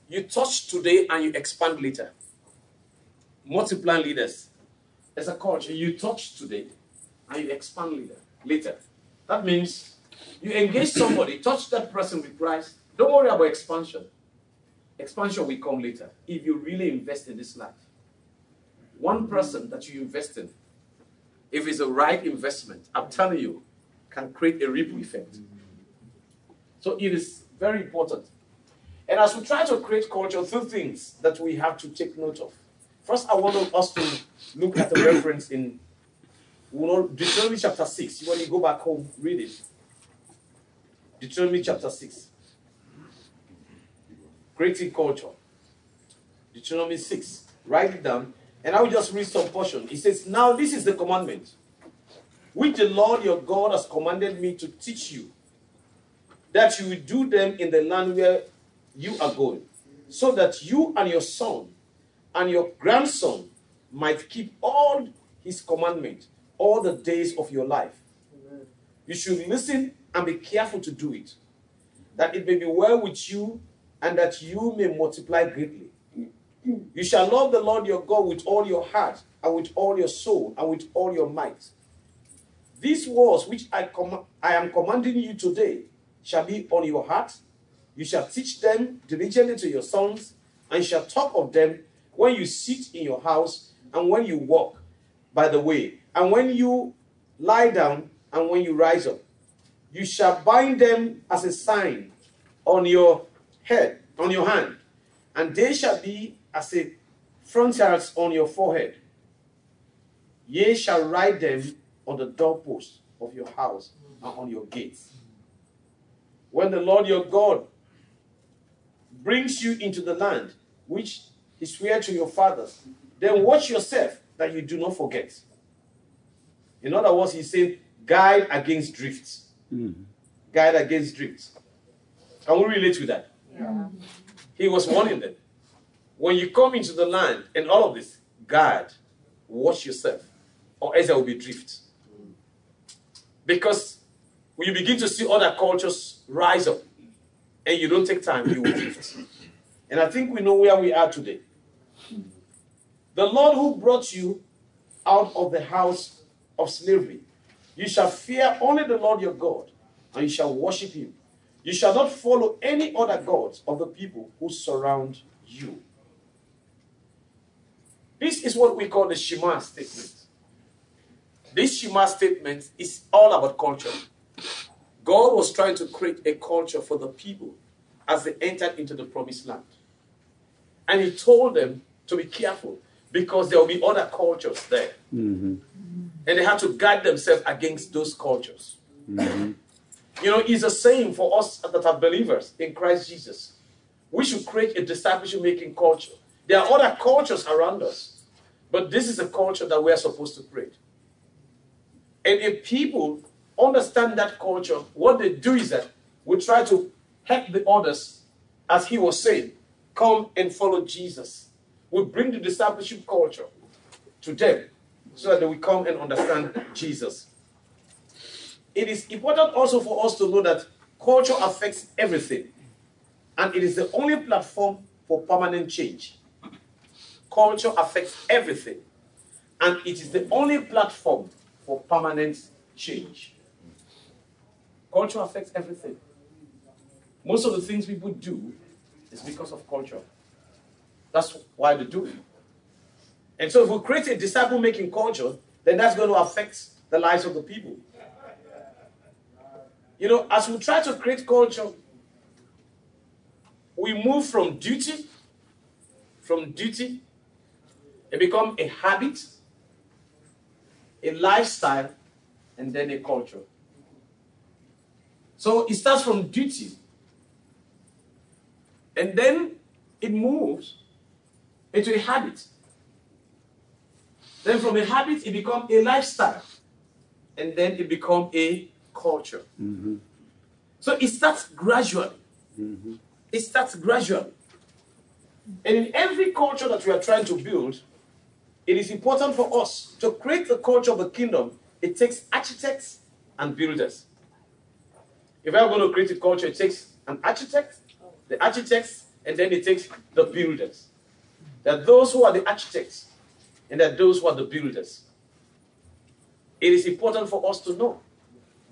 You touch today and you expand later. Multiply leaders. As a culture, you touch today and you expand later. Later. That means you engage somebody, touch that person with Christ. Don't worry about expansion. Expansion will come later if you really invest in this life. One person that you invest in, if it's a right investment, I'm telling you, can create a ripple effect. So it is very important. And as we try to create culture, two things that we have to take note of. First, I want us to look at a reference in Deuteronomy chapter 6. When you go back home, read it. Deuteronomy chapter 6. Creating culture. Deuteronomy 6. Write it down. And I will just read some portion. It says, Now this is the commandment which the Lord your God has commanded me to teach you, that you will do them in the land where you are going, so that you and your son and your grandson might keep all his commandments all the days of your life. You should listen and be careful to do it, that it may be well with you and that you may multiply greatly. You shall love the Lord your God with all your heart, and with all your soul, and with all your might. These words which I, com- I am commanding you today shall be on your heart. You shall teach them diligently to your sons, and shall talk of them when you sit in your house, and when you walk by the way, and when you lie down, and when you rise up. You shall bind them as a sign on your head, on your hand, and they shall be as a frontals on your forehead. Ye shall write them on the doorposts of your house and on your gates. When the Lord your God brings you into the land which he swore to your fathers then watch yourself that you do not forget. In other words, he's saying, guide against drifts. Hmm. Guide against drifts. Can we relate to that? He was warning them. When you come into the land and all of this, guard, watch yourself, or else there will be drift. Because when you begin to see other cultures rise up and you don't take time, you will drift. And I think we know where we are today. The Lord who brought you out of the house of slavery, you shall fear only the Lord your God, and you shall worship him. You shall not follow any other gods of the people who surround you. This is what we call the Shema statement. This Shema statement is all about culture. God was trying to create a culture for the people as they entered into the promised land. And He told them to be careful because there will be other cultures there. Mm-hmm. And they had to guard themselves against those cultures. You know, it's a saying for us that are believers in Christ Jesus. We should create a discipleship making culture. There are other cultures around us, but this is a culture that we are supposed to create. And if people understand that culture, what they do is that we try to help the others, as he was saying, come and follow Jesus. We bring the discipleship culture to them so that they will come and understand Jesus. It is important also for us to know that culture affects everything, and it is the only platform for permanent change. Culture affects everything, and it is the only platform for permanent change. Culture affects everything. Most of the things people do is because of culture. That's why they do it. And so, if we create a disciple making culture, then that's going to affect the lives of the people. You know, as we try to create culture, we move from duty, from duty, it become a habit, a lifestyle, and then a culture. So it starts from duty, and then it moves into a habit. Then from a habit, it becomes a lifestyle, and then it becomes a culture. Mm-hmm. So it starts gradually. Mm-hmm. It starts gradually. And in every culture that we are trying to build, it is important for us to create the culture of the kingdom. It takes architects and builders. If I'm going to create a culture, it takes an architect, the architects, and then it takes the builders. There are those who are the architects, and there are those who are the builders. It is important for us to know.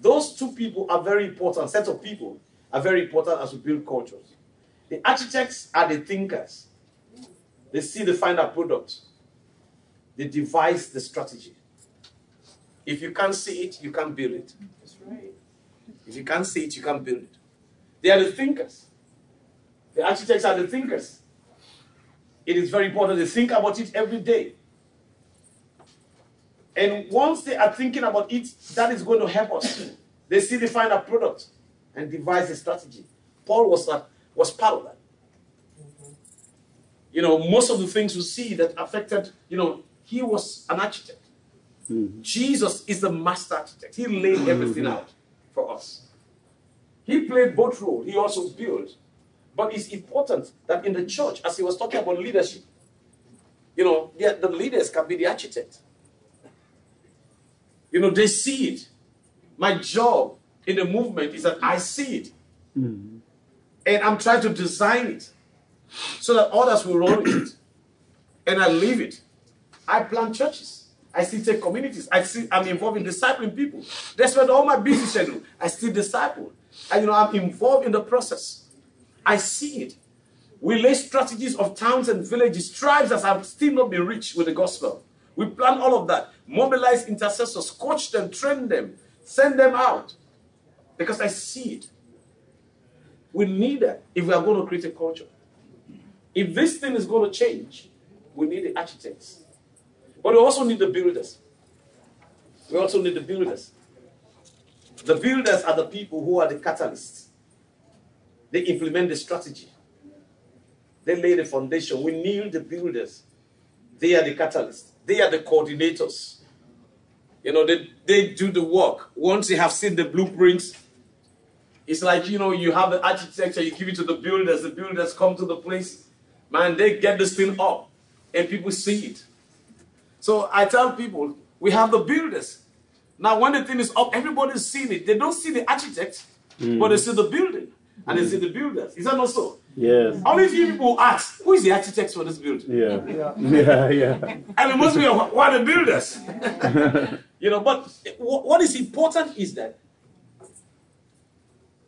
Those two people are very important, set of people are very important as we build cultures. The architects are the thinkers. They see the final product. They devise the strategy. If you can't see it, you can't build it. That's right. If you can't see it, you can't build it. They are the thinkers. The architects are the thinkers. It is very important. They think about it every day. And once they are thinking about it, that is going to help us. They see the final product and devise a strategy. Paul was, was part of that. You know, most of the things we see that affected, you know, he was an architect. Mm-hmm. Jesus is the master architect. He laid mm-hmm. everything out for us. He played both roles. He also built. But it's important that in the church, as he was talking about leadership, you know, the, the leaders can be the architect. You know, they see it. My job in the movement is that I see it. Hmm. And I'm trying to design it so that others will run it. And I live it. I plant churches. I still take communities. I see I'm involved in discipling people. That's what all my busy schedule, I still disciple. And you know, I'm involved in the process. I see it. We lay strategies of towns and villages, tribes that have still not been reached with the gospel. We plan all of that. Mobilize intercessors, coach them, train them, send them out. Because I see it. We need that if we are going to create a culture. If this thing is going to change, we need the architects. But we also need the builders. We also need the builders. The builders are the people who are the catalysts. They implement the strategy. They lay the foundation. We need the builders. They are the catalysts. They are the coordinators. You know, they, they do the work. Once you have seen the blueprints, it's like, you know, you have the architecture, you give it to the builders, the builders come to the place. Man, they get this thing up and people see it. So I tell people, we have the builders. Now, when the thing is up, everybody's seeing it. They don't see the architect, but they mm. see the building and they see the builders. Is that not so? Yes. Only few people ask, who is the architect for this building? Yeah. Yeah. Yeah. yeah. And it must be one of the builders. you know, but what is important is that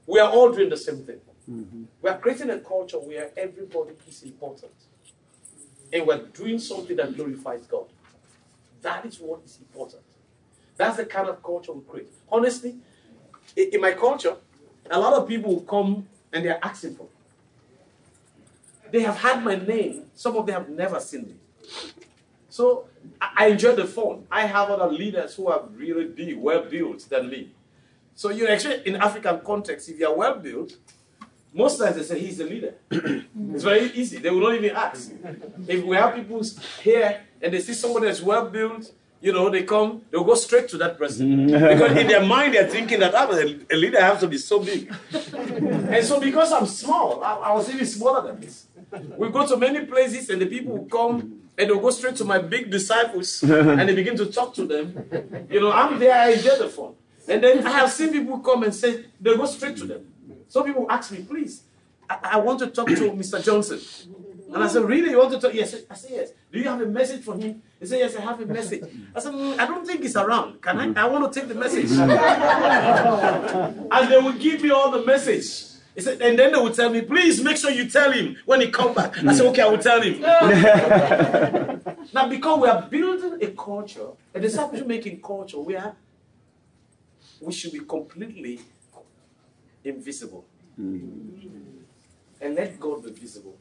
we are all doing the same thing. Mm-hmm. We are creating a culture where everybody is important. And we're doing something that glorifies God. That is what is important. That's the kind of culture we create. Honestly, in my culture, a lot of people will come and they're asking for me. They have had my name. Some of them have never seen me. So I I enjoy the fun. I have other leaders who are really big, well built than me. So you actually in African context, if you are well built, most times they say he's the leader. it's very easy. They will not even ask. If we have people here and they see somebody that's well built, you know, they come, they'll go straight to that person. because in their mind they're thinking that "Ah, a leader has to be so big. and so because I'm small, I, I was even smaller than this. We go to many places and the people will come and they'll go straight to my big disciples and they begin to talk to them. You know, I'm there, I enjoy the fun. And then I have seen people come and say, they go straight to them. Some people ask me, please, I, I want to talk to Mr. Johnson. And I said, really, you want to talk? Yes. I said, yes. Do you have a message for him? He said, yes, I have a message. I said, "Mm, I don't think he's around. Can I? I want to take the message. and they will give me all the message. He said, and then they will tell me, please make sure you tell him when he come back. I said, okay, I will tell him. now, because we are building a culture, a discipleship making culture, where we should be completely invisible. And let God be visible.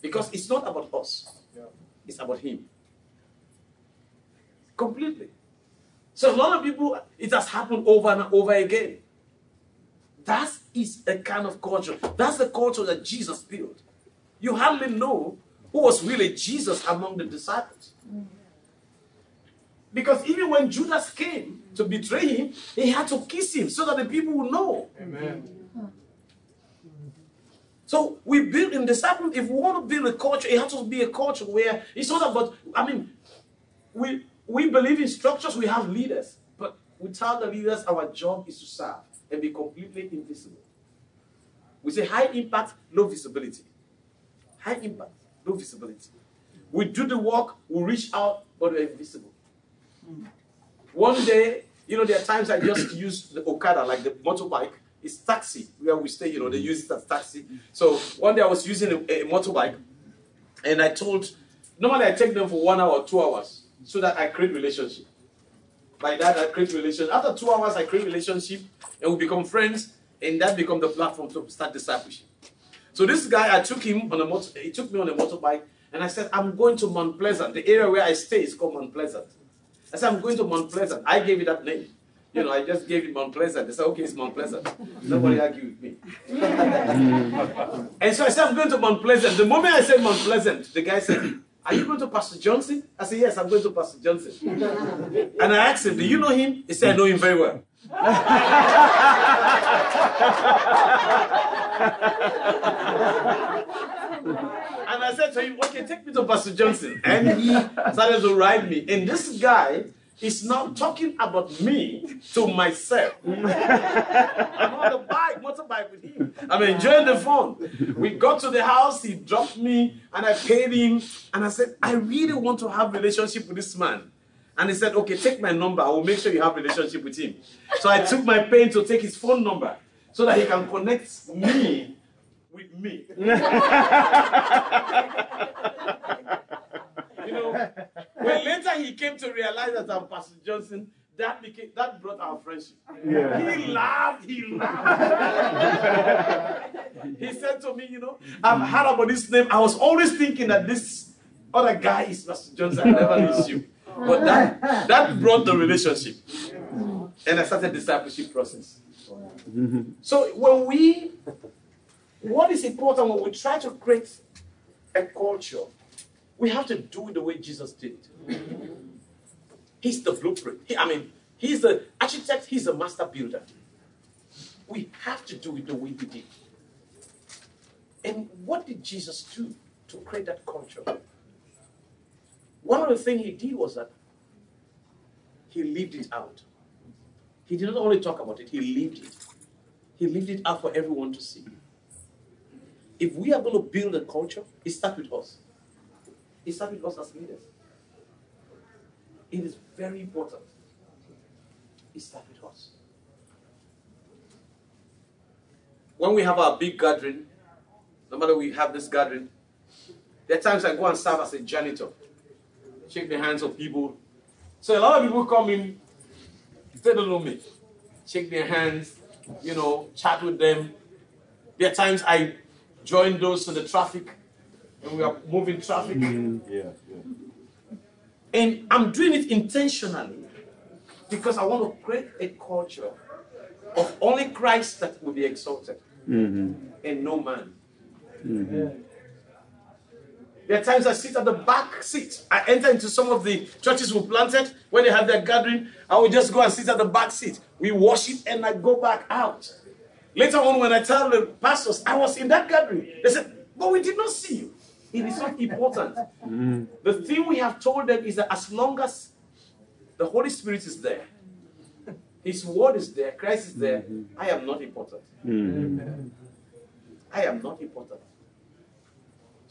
Because it's not about us, it's about Him. Completely. So a lot of people, it has happened over and over again. That is a kind of culture. That's the culture that Jesus built. You hardly know who was really Jesus among the disciples. Because even when Judas came to betray him, he had to kiss him so that the people would know. Amen. So we build in disciples, If we want to build a culture, it has to be a culture where it's not about. I mean, we we believe in structures. We have leaders, but without the leaders, our job is to serve and be completely invisible. We say high impact, low visibility. High impact, low visibility. We do the work, we reach out, but we're invisible. One day, you know, there are times I just use the Okada, like the motorbike. It's taxi where we stay, you know, they use it as taxi. So one day I was using a, a motorbike and I told, normally I take them for one hour or two hours so that I create relationship. By that, I create relationship. After two hours, I create relationship and we become friends and that become the platform to start discipleship. So this guy, I took him on a motor, he took me on a motorbike and I said, I'm going to Mount Pleasant. The area where I stay is called Mount Pleasant. I said, I'm going to Mount Pleasant. I gave it that name. You know, I just gave it Mount Pleasant. They said, okay, it's Mount Pleasant. Nobody argued with me. and so I said, I'm going to Mount Pleasant. The moment I said Mount Pleasant, the guy said, are you going to Pastor Johnson? I said, yes, I'm going to Pastor Johnson. and I asked him, do you know him? He said, I know him very well. And I said to him, okay, take me to Pastor Johnson. And he started to ride me. And this guy is now talking about me to myself. I'm on the bike, motorbike with him. I'm enjoying the fun. We got to the house, he dropped me, and I paid him. And I said, I really want to have relationship with this man. And he said, okay, take my number. I will make sure you have relationship with him. So I took my pen to take his phone number so that he can connect me with me. you know, when later he came to realize that I'm Pastor Johnson, that became that brought our friendship. Yeah. He laughed, he laughed. he said to me, you know, I've heard about this name. I was always thinking that this other guy is Pastor Johnson. I never knew you. But that that brought the relationship. And I started the discipleship process. So when we what is important when we try to create a culture We have to do it the way Jesus did. He's the blueprint. He- I mean, he's the architect, he's the master builder. We have to do it the way he did. And what did Jesus do to create that culture? One of the things he did was that he lived it out. He did not only talk about it, he lived it. He lived it out for everyone to see. If we are going to build a culture, it starts with us. It starts with us as leaders. It is very important. It starts with us. When we have our big gathering, no matter we have this gathering, there are times I go and serve as a janitor, shake the hands of people. So a lot of people come in, they don't know me, shake their hands, you know, chat with them. There are times I join those in the traffic, and we are moving traffic. Mm-hmm. Yeah. And I'm doing it intentionally because I want to create a culture of only Christ that will be exalted mm-hmm. and no man. Mm-hmm. There are times I sit at the back seat. I enter into some of the churches we planted when they have their gathering. I will just go and sit at the back seat. We worship and I go back out. Later on, when I tell the pastors I was in that gathering, they said, But we did not see you. It is not important. Mm. The thing we have told them is that as long as the Holy Spirit is there, His word is there, Christ is there, mm-hmm. I am not important. Mm-hmm. I am not important.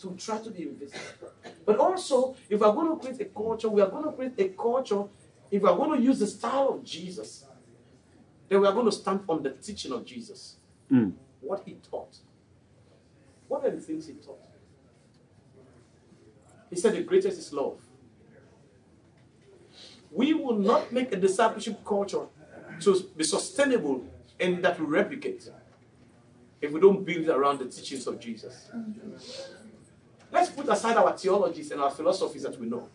So try to be invisible. But also, if we're going to create a culture, we are going to create a culture, if we're going to use the style of Jesus, then we are going to stand on the teaching of Jesus. Hmm. What he taught. What are the things he taught? He said the greatest is love. We will not make a discipleship culture to be sustainable and that will replicate if we don't build around the teachings of Jesus. Mm-hmm. Let's put aside our theologies and our philosophies that we know.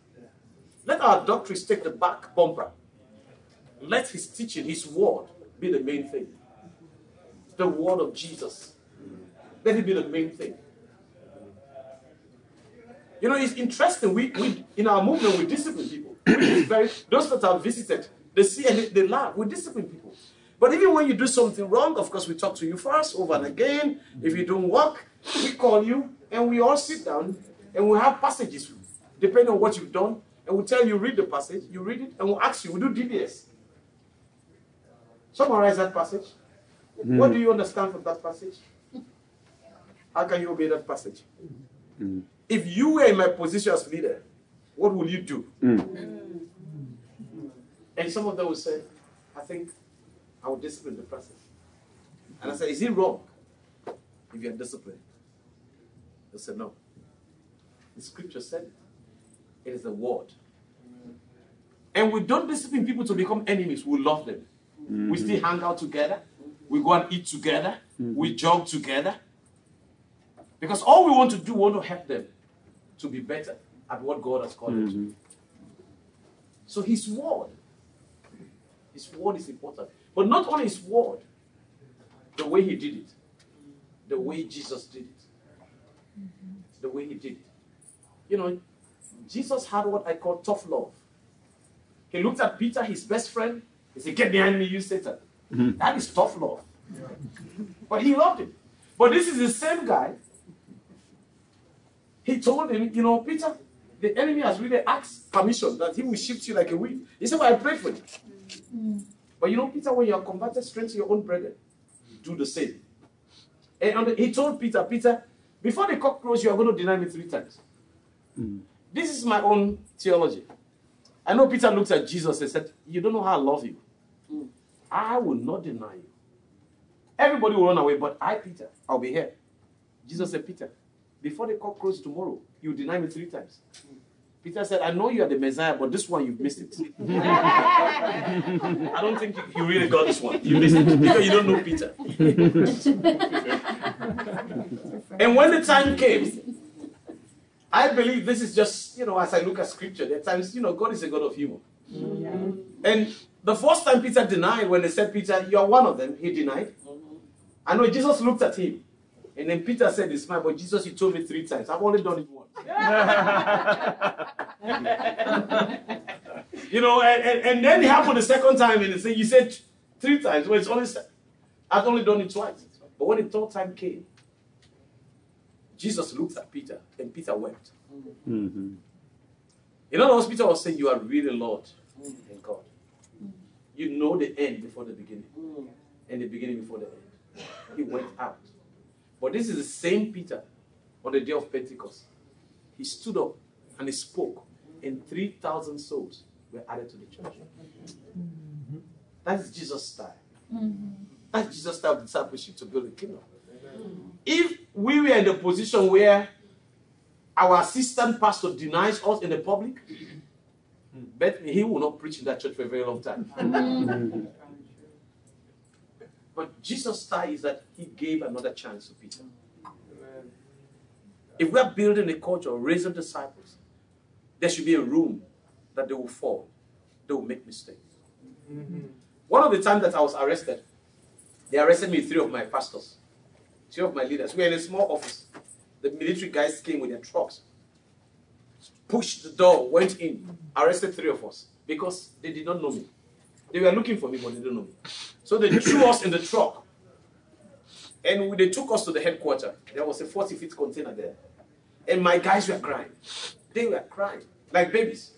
Let our doctrines take the back bumper. Let his teaching, his word, be the main thing. The word of Jesus. Let it be the main thing. You know, it's interesting. We, we in our movement, we discipline people. We very, those that have visited, they see and they, they laugh. We discipline people. But even when you do something wrong, of course, we talk to you first, over and again. If you don't work, we call you and we all sit down and we have passages, depending on what you've done. And we tell you, read the passage, you read it, and we'll ask you, we do DBS. Summarize that passage. Mm-hmm. What do you understand from that passage? How can you obey that passage? Mm-hmm. If you were in my position as leader, what will you do? Mm. Mm. And some of them will say, I think I will discipline the person. And I say, Is it wrong if you are disciplined? They said, No. The scripture said it. It is the word. And we don't discipline people to become enemies. We love them. We mm-hmm. still hang out together. We go and eat together. Mm-hmm. We jog together. Because all we want to do, we want to help them to be better at what God has called them to mm-hmm. do. So His word, His word is important. But not only His word, the way He did it, the way Jesus did it, the way He did it. You know, Jesus had what I call tough love. He looked at Peter, his best friend. He said, Get behind me, you Satan. Mm-hmm. That is tough love. But he loved him. But this is the same guy. He told him, You know, Peter, the enemy has really asked permission that he will shift you like a wheat. He said, Well, I prayed for you. Mm. But you know, Peter, when you are converted, strengthen your own brethren. Do the same. And he told Peter, Peter, before the cock crows, you are going to deny me three times. Hmm. This is my own theology. I know Peter looked at Jesus and said, You don't know how I love you. Hmm. I will not deny you. Everybody will run away, but I, Peter, I'll be here. Jesus said, Peter, before the cock crows tomorrow, you deny me three times. Hmm. Peter said, I know you are the Messiah, but this one you've missed it. I don't think you, you really got this one. You missed it because you don't know Peter. and when the time came, I believe this is just, you know, as I look at scripture, there are times, you know, God is a God of humor. And the first time Peter denied, when they said, Peter, you are one of them, he denied. I know Jesus looked at him. And then Peter said, It's mine, but Jesus, you told me three times. I've only done it once. You know, and, and, and then it happened the second time, and he said, You said three times. Well, it's only, I've only done it twice. But when the third time came, Jesus looked at Peter, and Peter wept. Mm-hmm. In other words, Peter was saying, You are really Lord and God. You know the end before the beginning, and the beginning before the end. He went out. But this is the same Peter on the day of Pentecost. He stood up and he spoke, and 3,000 souls were added to the church. That's Jesus' style. That's Jesus' style of discipleship to build a kingdom. If we were in the position where our assistant pastor denies us in the public, bet me he will not preach in that church for a very long time. But Jesus' style is that he gave another chance to Peter. If we are building a culture, raising disciples, there should be a room that they will fall, they will make mistakes. Mm-hmm. One of the times that I was arrested, they arrested me, three of my pastors, three of my leaders. We were in a small office. The military guys came with their trucks, pushed the door, went in, arrested three of us because they did not know me. They were looking for me, but they didn't know me. So they threw us in the truck. And we- they took us to the headquarters. There was a 40 feet container there. And my guys were crying. They were crying like babies.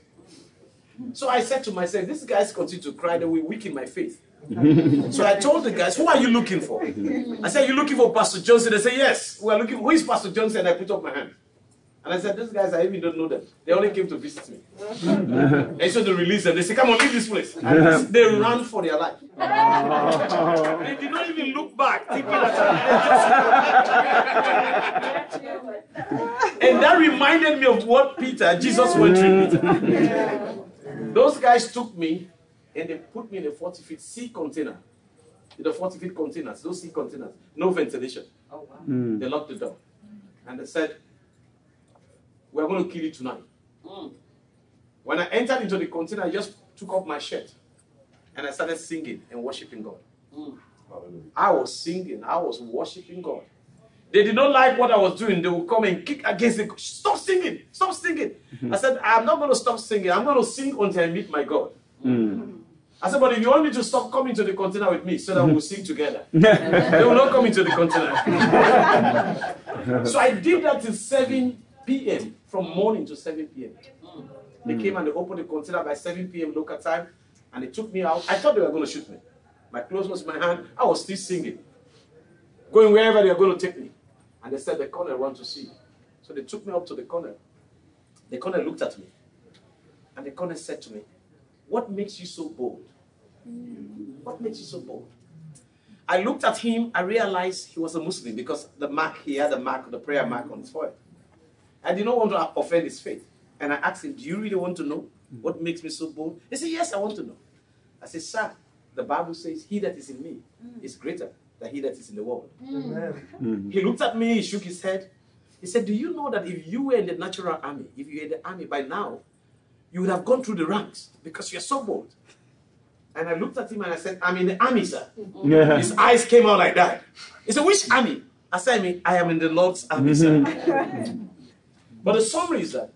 So I said to myself, these guys continue to cry, they will weaken my faith. so I told the guys, who are you looking for? I said, you looking for Pastor Johnson? They said, yes. We are looking, who is Pastor Johnson? And I put up my hand. And I said, these guys, I even don't know them. They only came to visit me. and so they released them. They said, come on, leave this place. And they ran for their life. they did not even look back, thinking that And that reminded me of what Peter, Jesus went through Peter. Those guys took me and they put me in a 40 feet sea container. In the 40 feet containers, those sea containers, no ventilation. Oh Mm. They locked the door. And they said, We're going to kill you tonight. Hmm. When I entered into the container, I just took off my shirt and I started singing and worshiping God. Hmm. I was singing, I was worshiping God. They did not like what I was doing. They would come and kick against the stop singing, stop singing. Mm-hmm. I said, I'm not going to stop singing. I'm going to sing until I meet my God. Mm. I said, but if you want me to stop coming to the container with me so that we'll sing together, they will not come into the container. so I did that till 7 p.m. from mm. morning to 7 p.m. Mm. They came and they opened the container by 7 p.m. local time and they took me out. I thought they were going to shoot me. My clothes was in my hand. I was still singing, going wherever they were going to take me. And they said the colonel want to see. you." So they took me up to the colonel. The colonel looked at me and the colonel said to me, What makes you so bold? What makes you so bold? I looked at him, I realized he was a Muslim because the mark, he had the mark, the prayer mark on his forehead. I did not want to offend his faith. And I asked him, Do you really want to know what hmm. makes me so bold? He said, Yes, I want to know. I said, Sir, the Bible says, He that is in me hmm. is greater than he that is in the world. Mm. He looked at me, he shook his head. He said, Do you know that if you were in the natural army, if you were in the army by now, you would have gone through the ranks because you're so bold? And I looked at him and I said, I'm in the army, sir. Yeah. His eyes came out like that. He said, Which army? I said, I I am in the Lord's army, sir. Mm-hmm. but the summary is that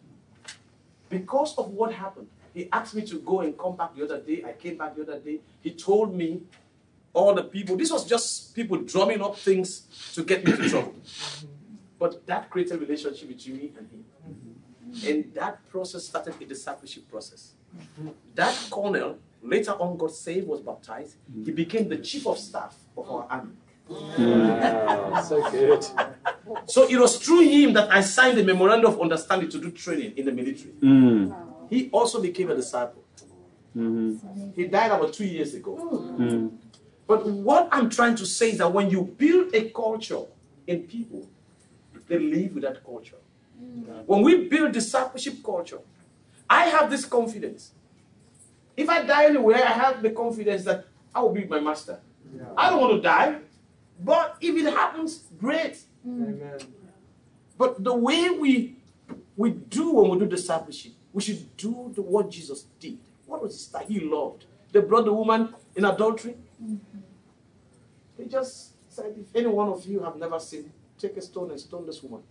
because of what happened, he asked me to go and come back the other day. I came back the other day. He told me all the people, this was just people drumming up things to get me to trouble. But that created a relationship between me and him. And that process started a discipleship process. That colonel, later on got saved, was baptized. He became the chief of staff of our army. So good. So it was through him that I signed the memorandum of understanding to do training in the military. Mm. He also became a disciple. Mhm. He died about two years ago. Mm. But what I'm trying to say is that when you build a culture in people, they live with that culture. When we build discipleship culture, I have this confidence. If I die anywhere, I have the confidence that I will be with my master. I don't want to die, but if it happens, great. Amen. But the way we we do when we do discipleship, we should do the, what Jesus did. What was his style? He loved. They brought the woman in adultery. Mm-hmm. They just said, if any one of you have never sinned, take a stone and stone this woman.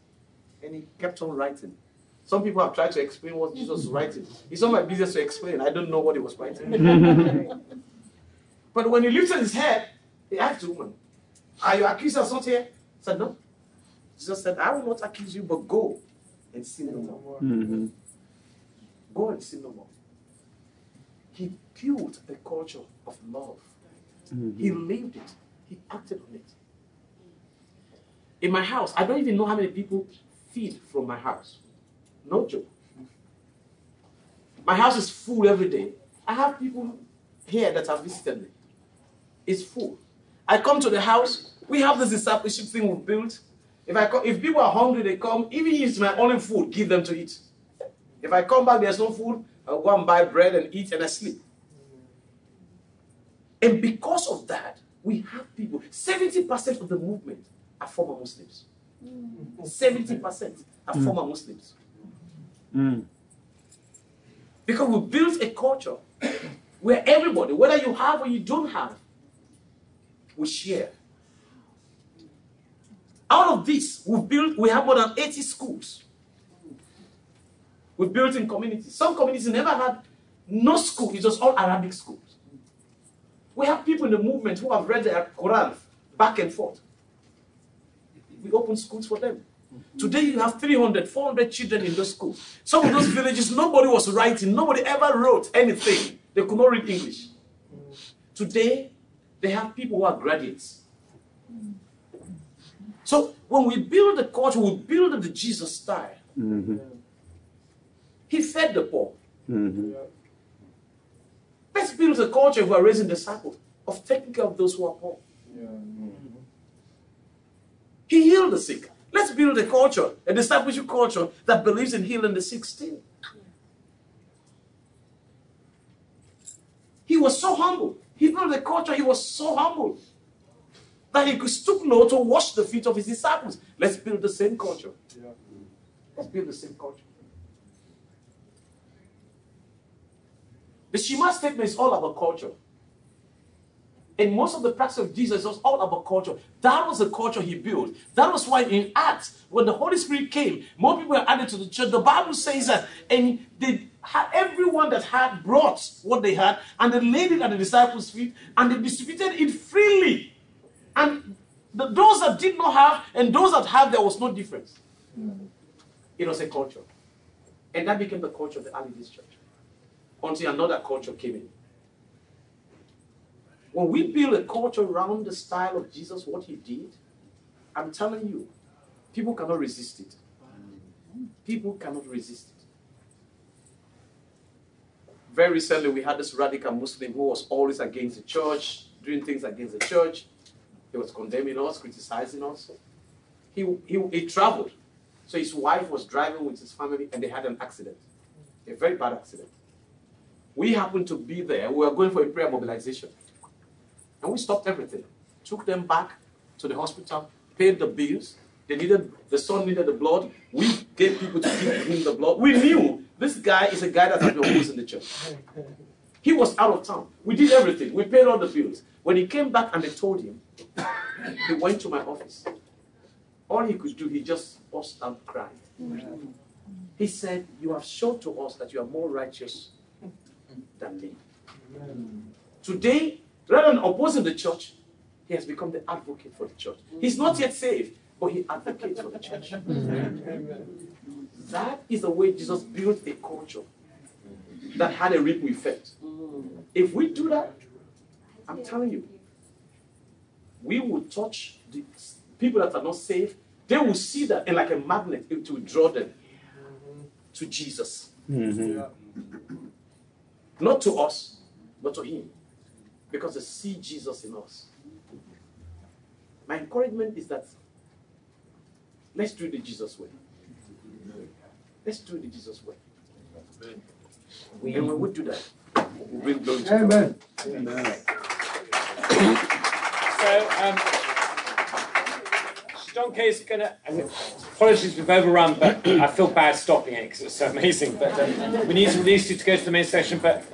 And he kept on writing. Some people have tried to explain what Jesus was writing. It's not my business to explain. I don't know what he was writing. but when he lifted his head, he asked the woman, Are your accusers not here? He said, No. Jesus said, I will not accuse you, but go and sin no more. Mhm. Go and sin no more. He built a culture of love. He lived it. He acted on it. In my house, I don't even know how many people feed from my house. No joke. My house is full every day. I have people here that have visited me. It's full. I come to the house. We have this discipleship thing we've built. If I if people are hungry, they come. Even if it's my only food, give them to eat. If I come back, there's no food. I'll go and buy bread and eat, and I sleep. And because of that, we have people. 70% of the movement are former Muslims. 70% are former Muslims. Mm. Because we built a culture where everybody, whether you have or you don't have, we share. Out of this, we've built, we have more than 80 schools. We've built in communities. Some communities never had no school, it's just all Arabic schools. We have people in the movement who have read the Quran back and forth. We open schools for them. Today you have 300, 400 children in those schools. Some of those villages, nobody was writing, nobody ever wrote anything. They could not read English. Today, they have people who are graduates. When we build the culture, we build the Jesus style. Mhm. He fed the poor. Mhm. Let's build a culture who are raising disciples of taking care of those who are poor. He healed the sick. Let's build a culture, a discipleship culture that believes in healing the sick still. He was so humble. He built a culture, he was so humble that he stoop low to wash the feet of his disciples. Let's build the same culture. Let's build the same culture. The Shema statement is all about culture. And most of the practice of Jesus was all about culture. That was the culture he built. That was why in Acts, when the Holy Spirit came, more people were added to the church. The Bible says that, and they had everyone that had brought what they had, and they laid it at the disciples' feet, and they distributed it freely. And the, those that did not have, and those that had, there was no difference. It was a culture. And that became the culture of the early church. Until another culture came in. When we build a culture around the style of Jesus, what he did, I'm telling you, people cannot resist it. People cannot resist it. Very recently, we had this radical Muslim who was always against the church, doing things against the church. He was condemning us, criticizing us. He, he, he traveled. So his wife was driving with his family and they had an accident, a very bad accident. We happened to be there. We were going for a prayer mobilization. And we stopped everything. Took them back to the hospital, paid the bills. They needed, the son needed the blood. We gave people to give him the blood. We knew this guy is a guy that has been in the church. He was out of town. We did everything. We paid all the bills. When he came back and they told him, he went to my office. All he could do, he just burst out crying. He said, You have shown to us that you are more righteous than me. Today, rather than opposing the church, he has become the advocate for the church. He's not yet saved, but he advocates for the church. That is the way Jesus built a culture that had a ripple effect. If we do that, I'm telling you, we will touch the people that are not saved. They will see that, and like a magnet, it will draw them to Jesus. Mhm. Not to us, but to Him. Because they see Jesus in us. My encouragement is that let's do the Jesus way. Let's do the Jesus way. and when we do that, we bring glory to God. Amen. So, um, is going to. Apologies, we've overrun, but I feel bad stopping it because it's so amazing. But um, we need to release you to go to the main session. But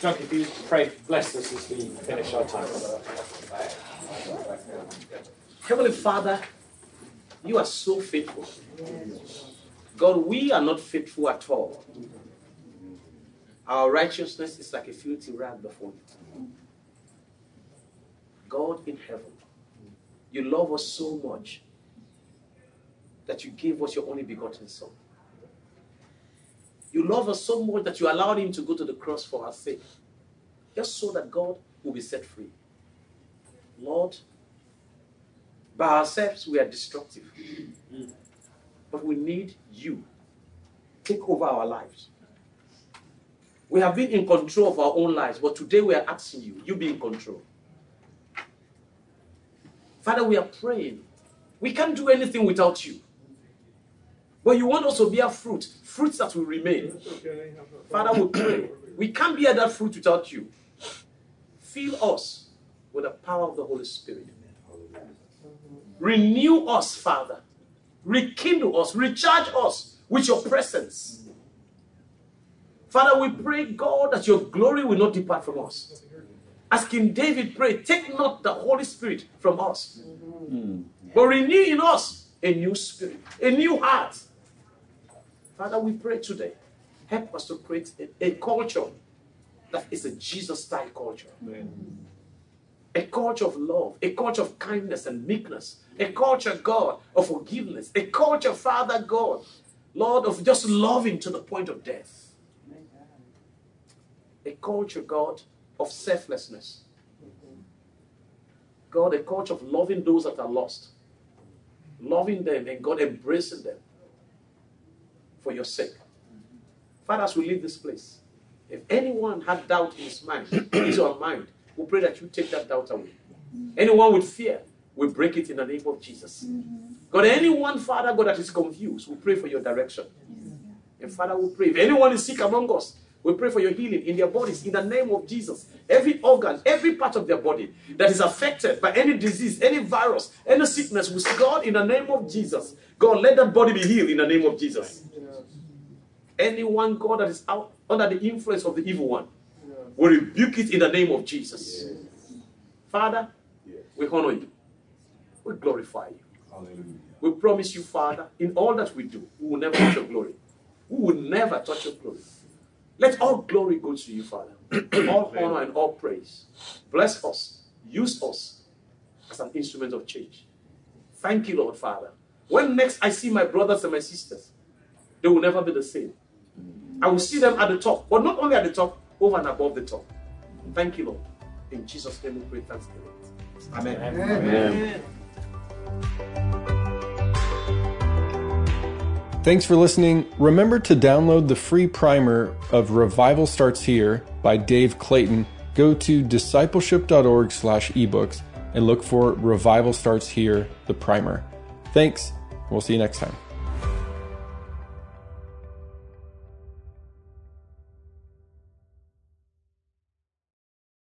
John, if you pray, bless us as we finish our time. Heavenly Father, you are so faithful. God, we are not faithful at all. Our righteousness is like a filthy rag before you. God in heaven, you love us so much that you gave us your only begotten Son. You love us so much that you allowed him to go to the cross for our sake, just so that God will be set free. Lord, by ourselves we are destructive, but we need you. Take over our lives. We have been in control of our own lives, but today we are asking you, you be in control. Father, we are praying. We can't do anything without you. But you want us to bear fruit, fruits that will remain. Father, we pray. We can't bear that fruit without you. Fill us with the power of the Holy Spirit. Renew us, Father. Rekindle us, recharge us with your presence. Father, we pray, God, that your glory will not depart from us. As King David pray, take not the Holy Spirit from us, mm-hmm. but renew in us a new spirit, a new heart. Father, we pray today, help us to create a, a culture that is a Jesus style culture. Amen. A culture of love, a culture of kindness and meekness, a culture, God, of forgiveness, a culture, Father God, Lord, of just loving to the point of death. A culture, God, of selflessness. God, a culture of loving those that are lost, loving them and God embracing them for your sake. Father, as we leave this place, if anyone had doubt in his mind, his or mind, we pray that you take that doubt away. Anyone with fear, we break it in the name of Jesus. God, anyone, Father, God, that is confused, we pray for your direction. And Father, we pray. If anyone is sick among us, we pray for your healing in their bodies in the name of Jesus. Every organ, every part of their body that is affected by any disease, any virus, any sickness, we say, God, in the name of Jesus, God, let that body be healed in the name of Jesus. Anyone, God, that is out under the influence of the evil one, we rebuke it in the name of Jesus. Father, we honor you. We glorify you. We promise you, Father, in all that we do, we will never touch your glory. We will never touch your glory. Let all glory go to you, Father. all honor and all praise. Bless us. Use us as an instrument of change. Thank you, Lord, Father. When next I see my brothers and my sisters, they will never be the same. I will see them at the top, but not only at the top, over and above the top. Thank you, Lord. In Jesus' name we pray thanksgiving. Amen. Amen. Thanks for listening. Remember to download the free primer of Revival Starts Here by Dave Clayton. Go to discipleship.org slash ebooks and look for Revival Starts Here, the primer. Thanks. We'll see you next time.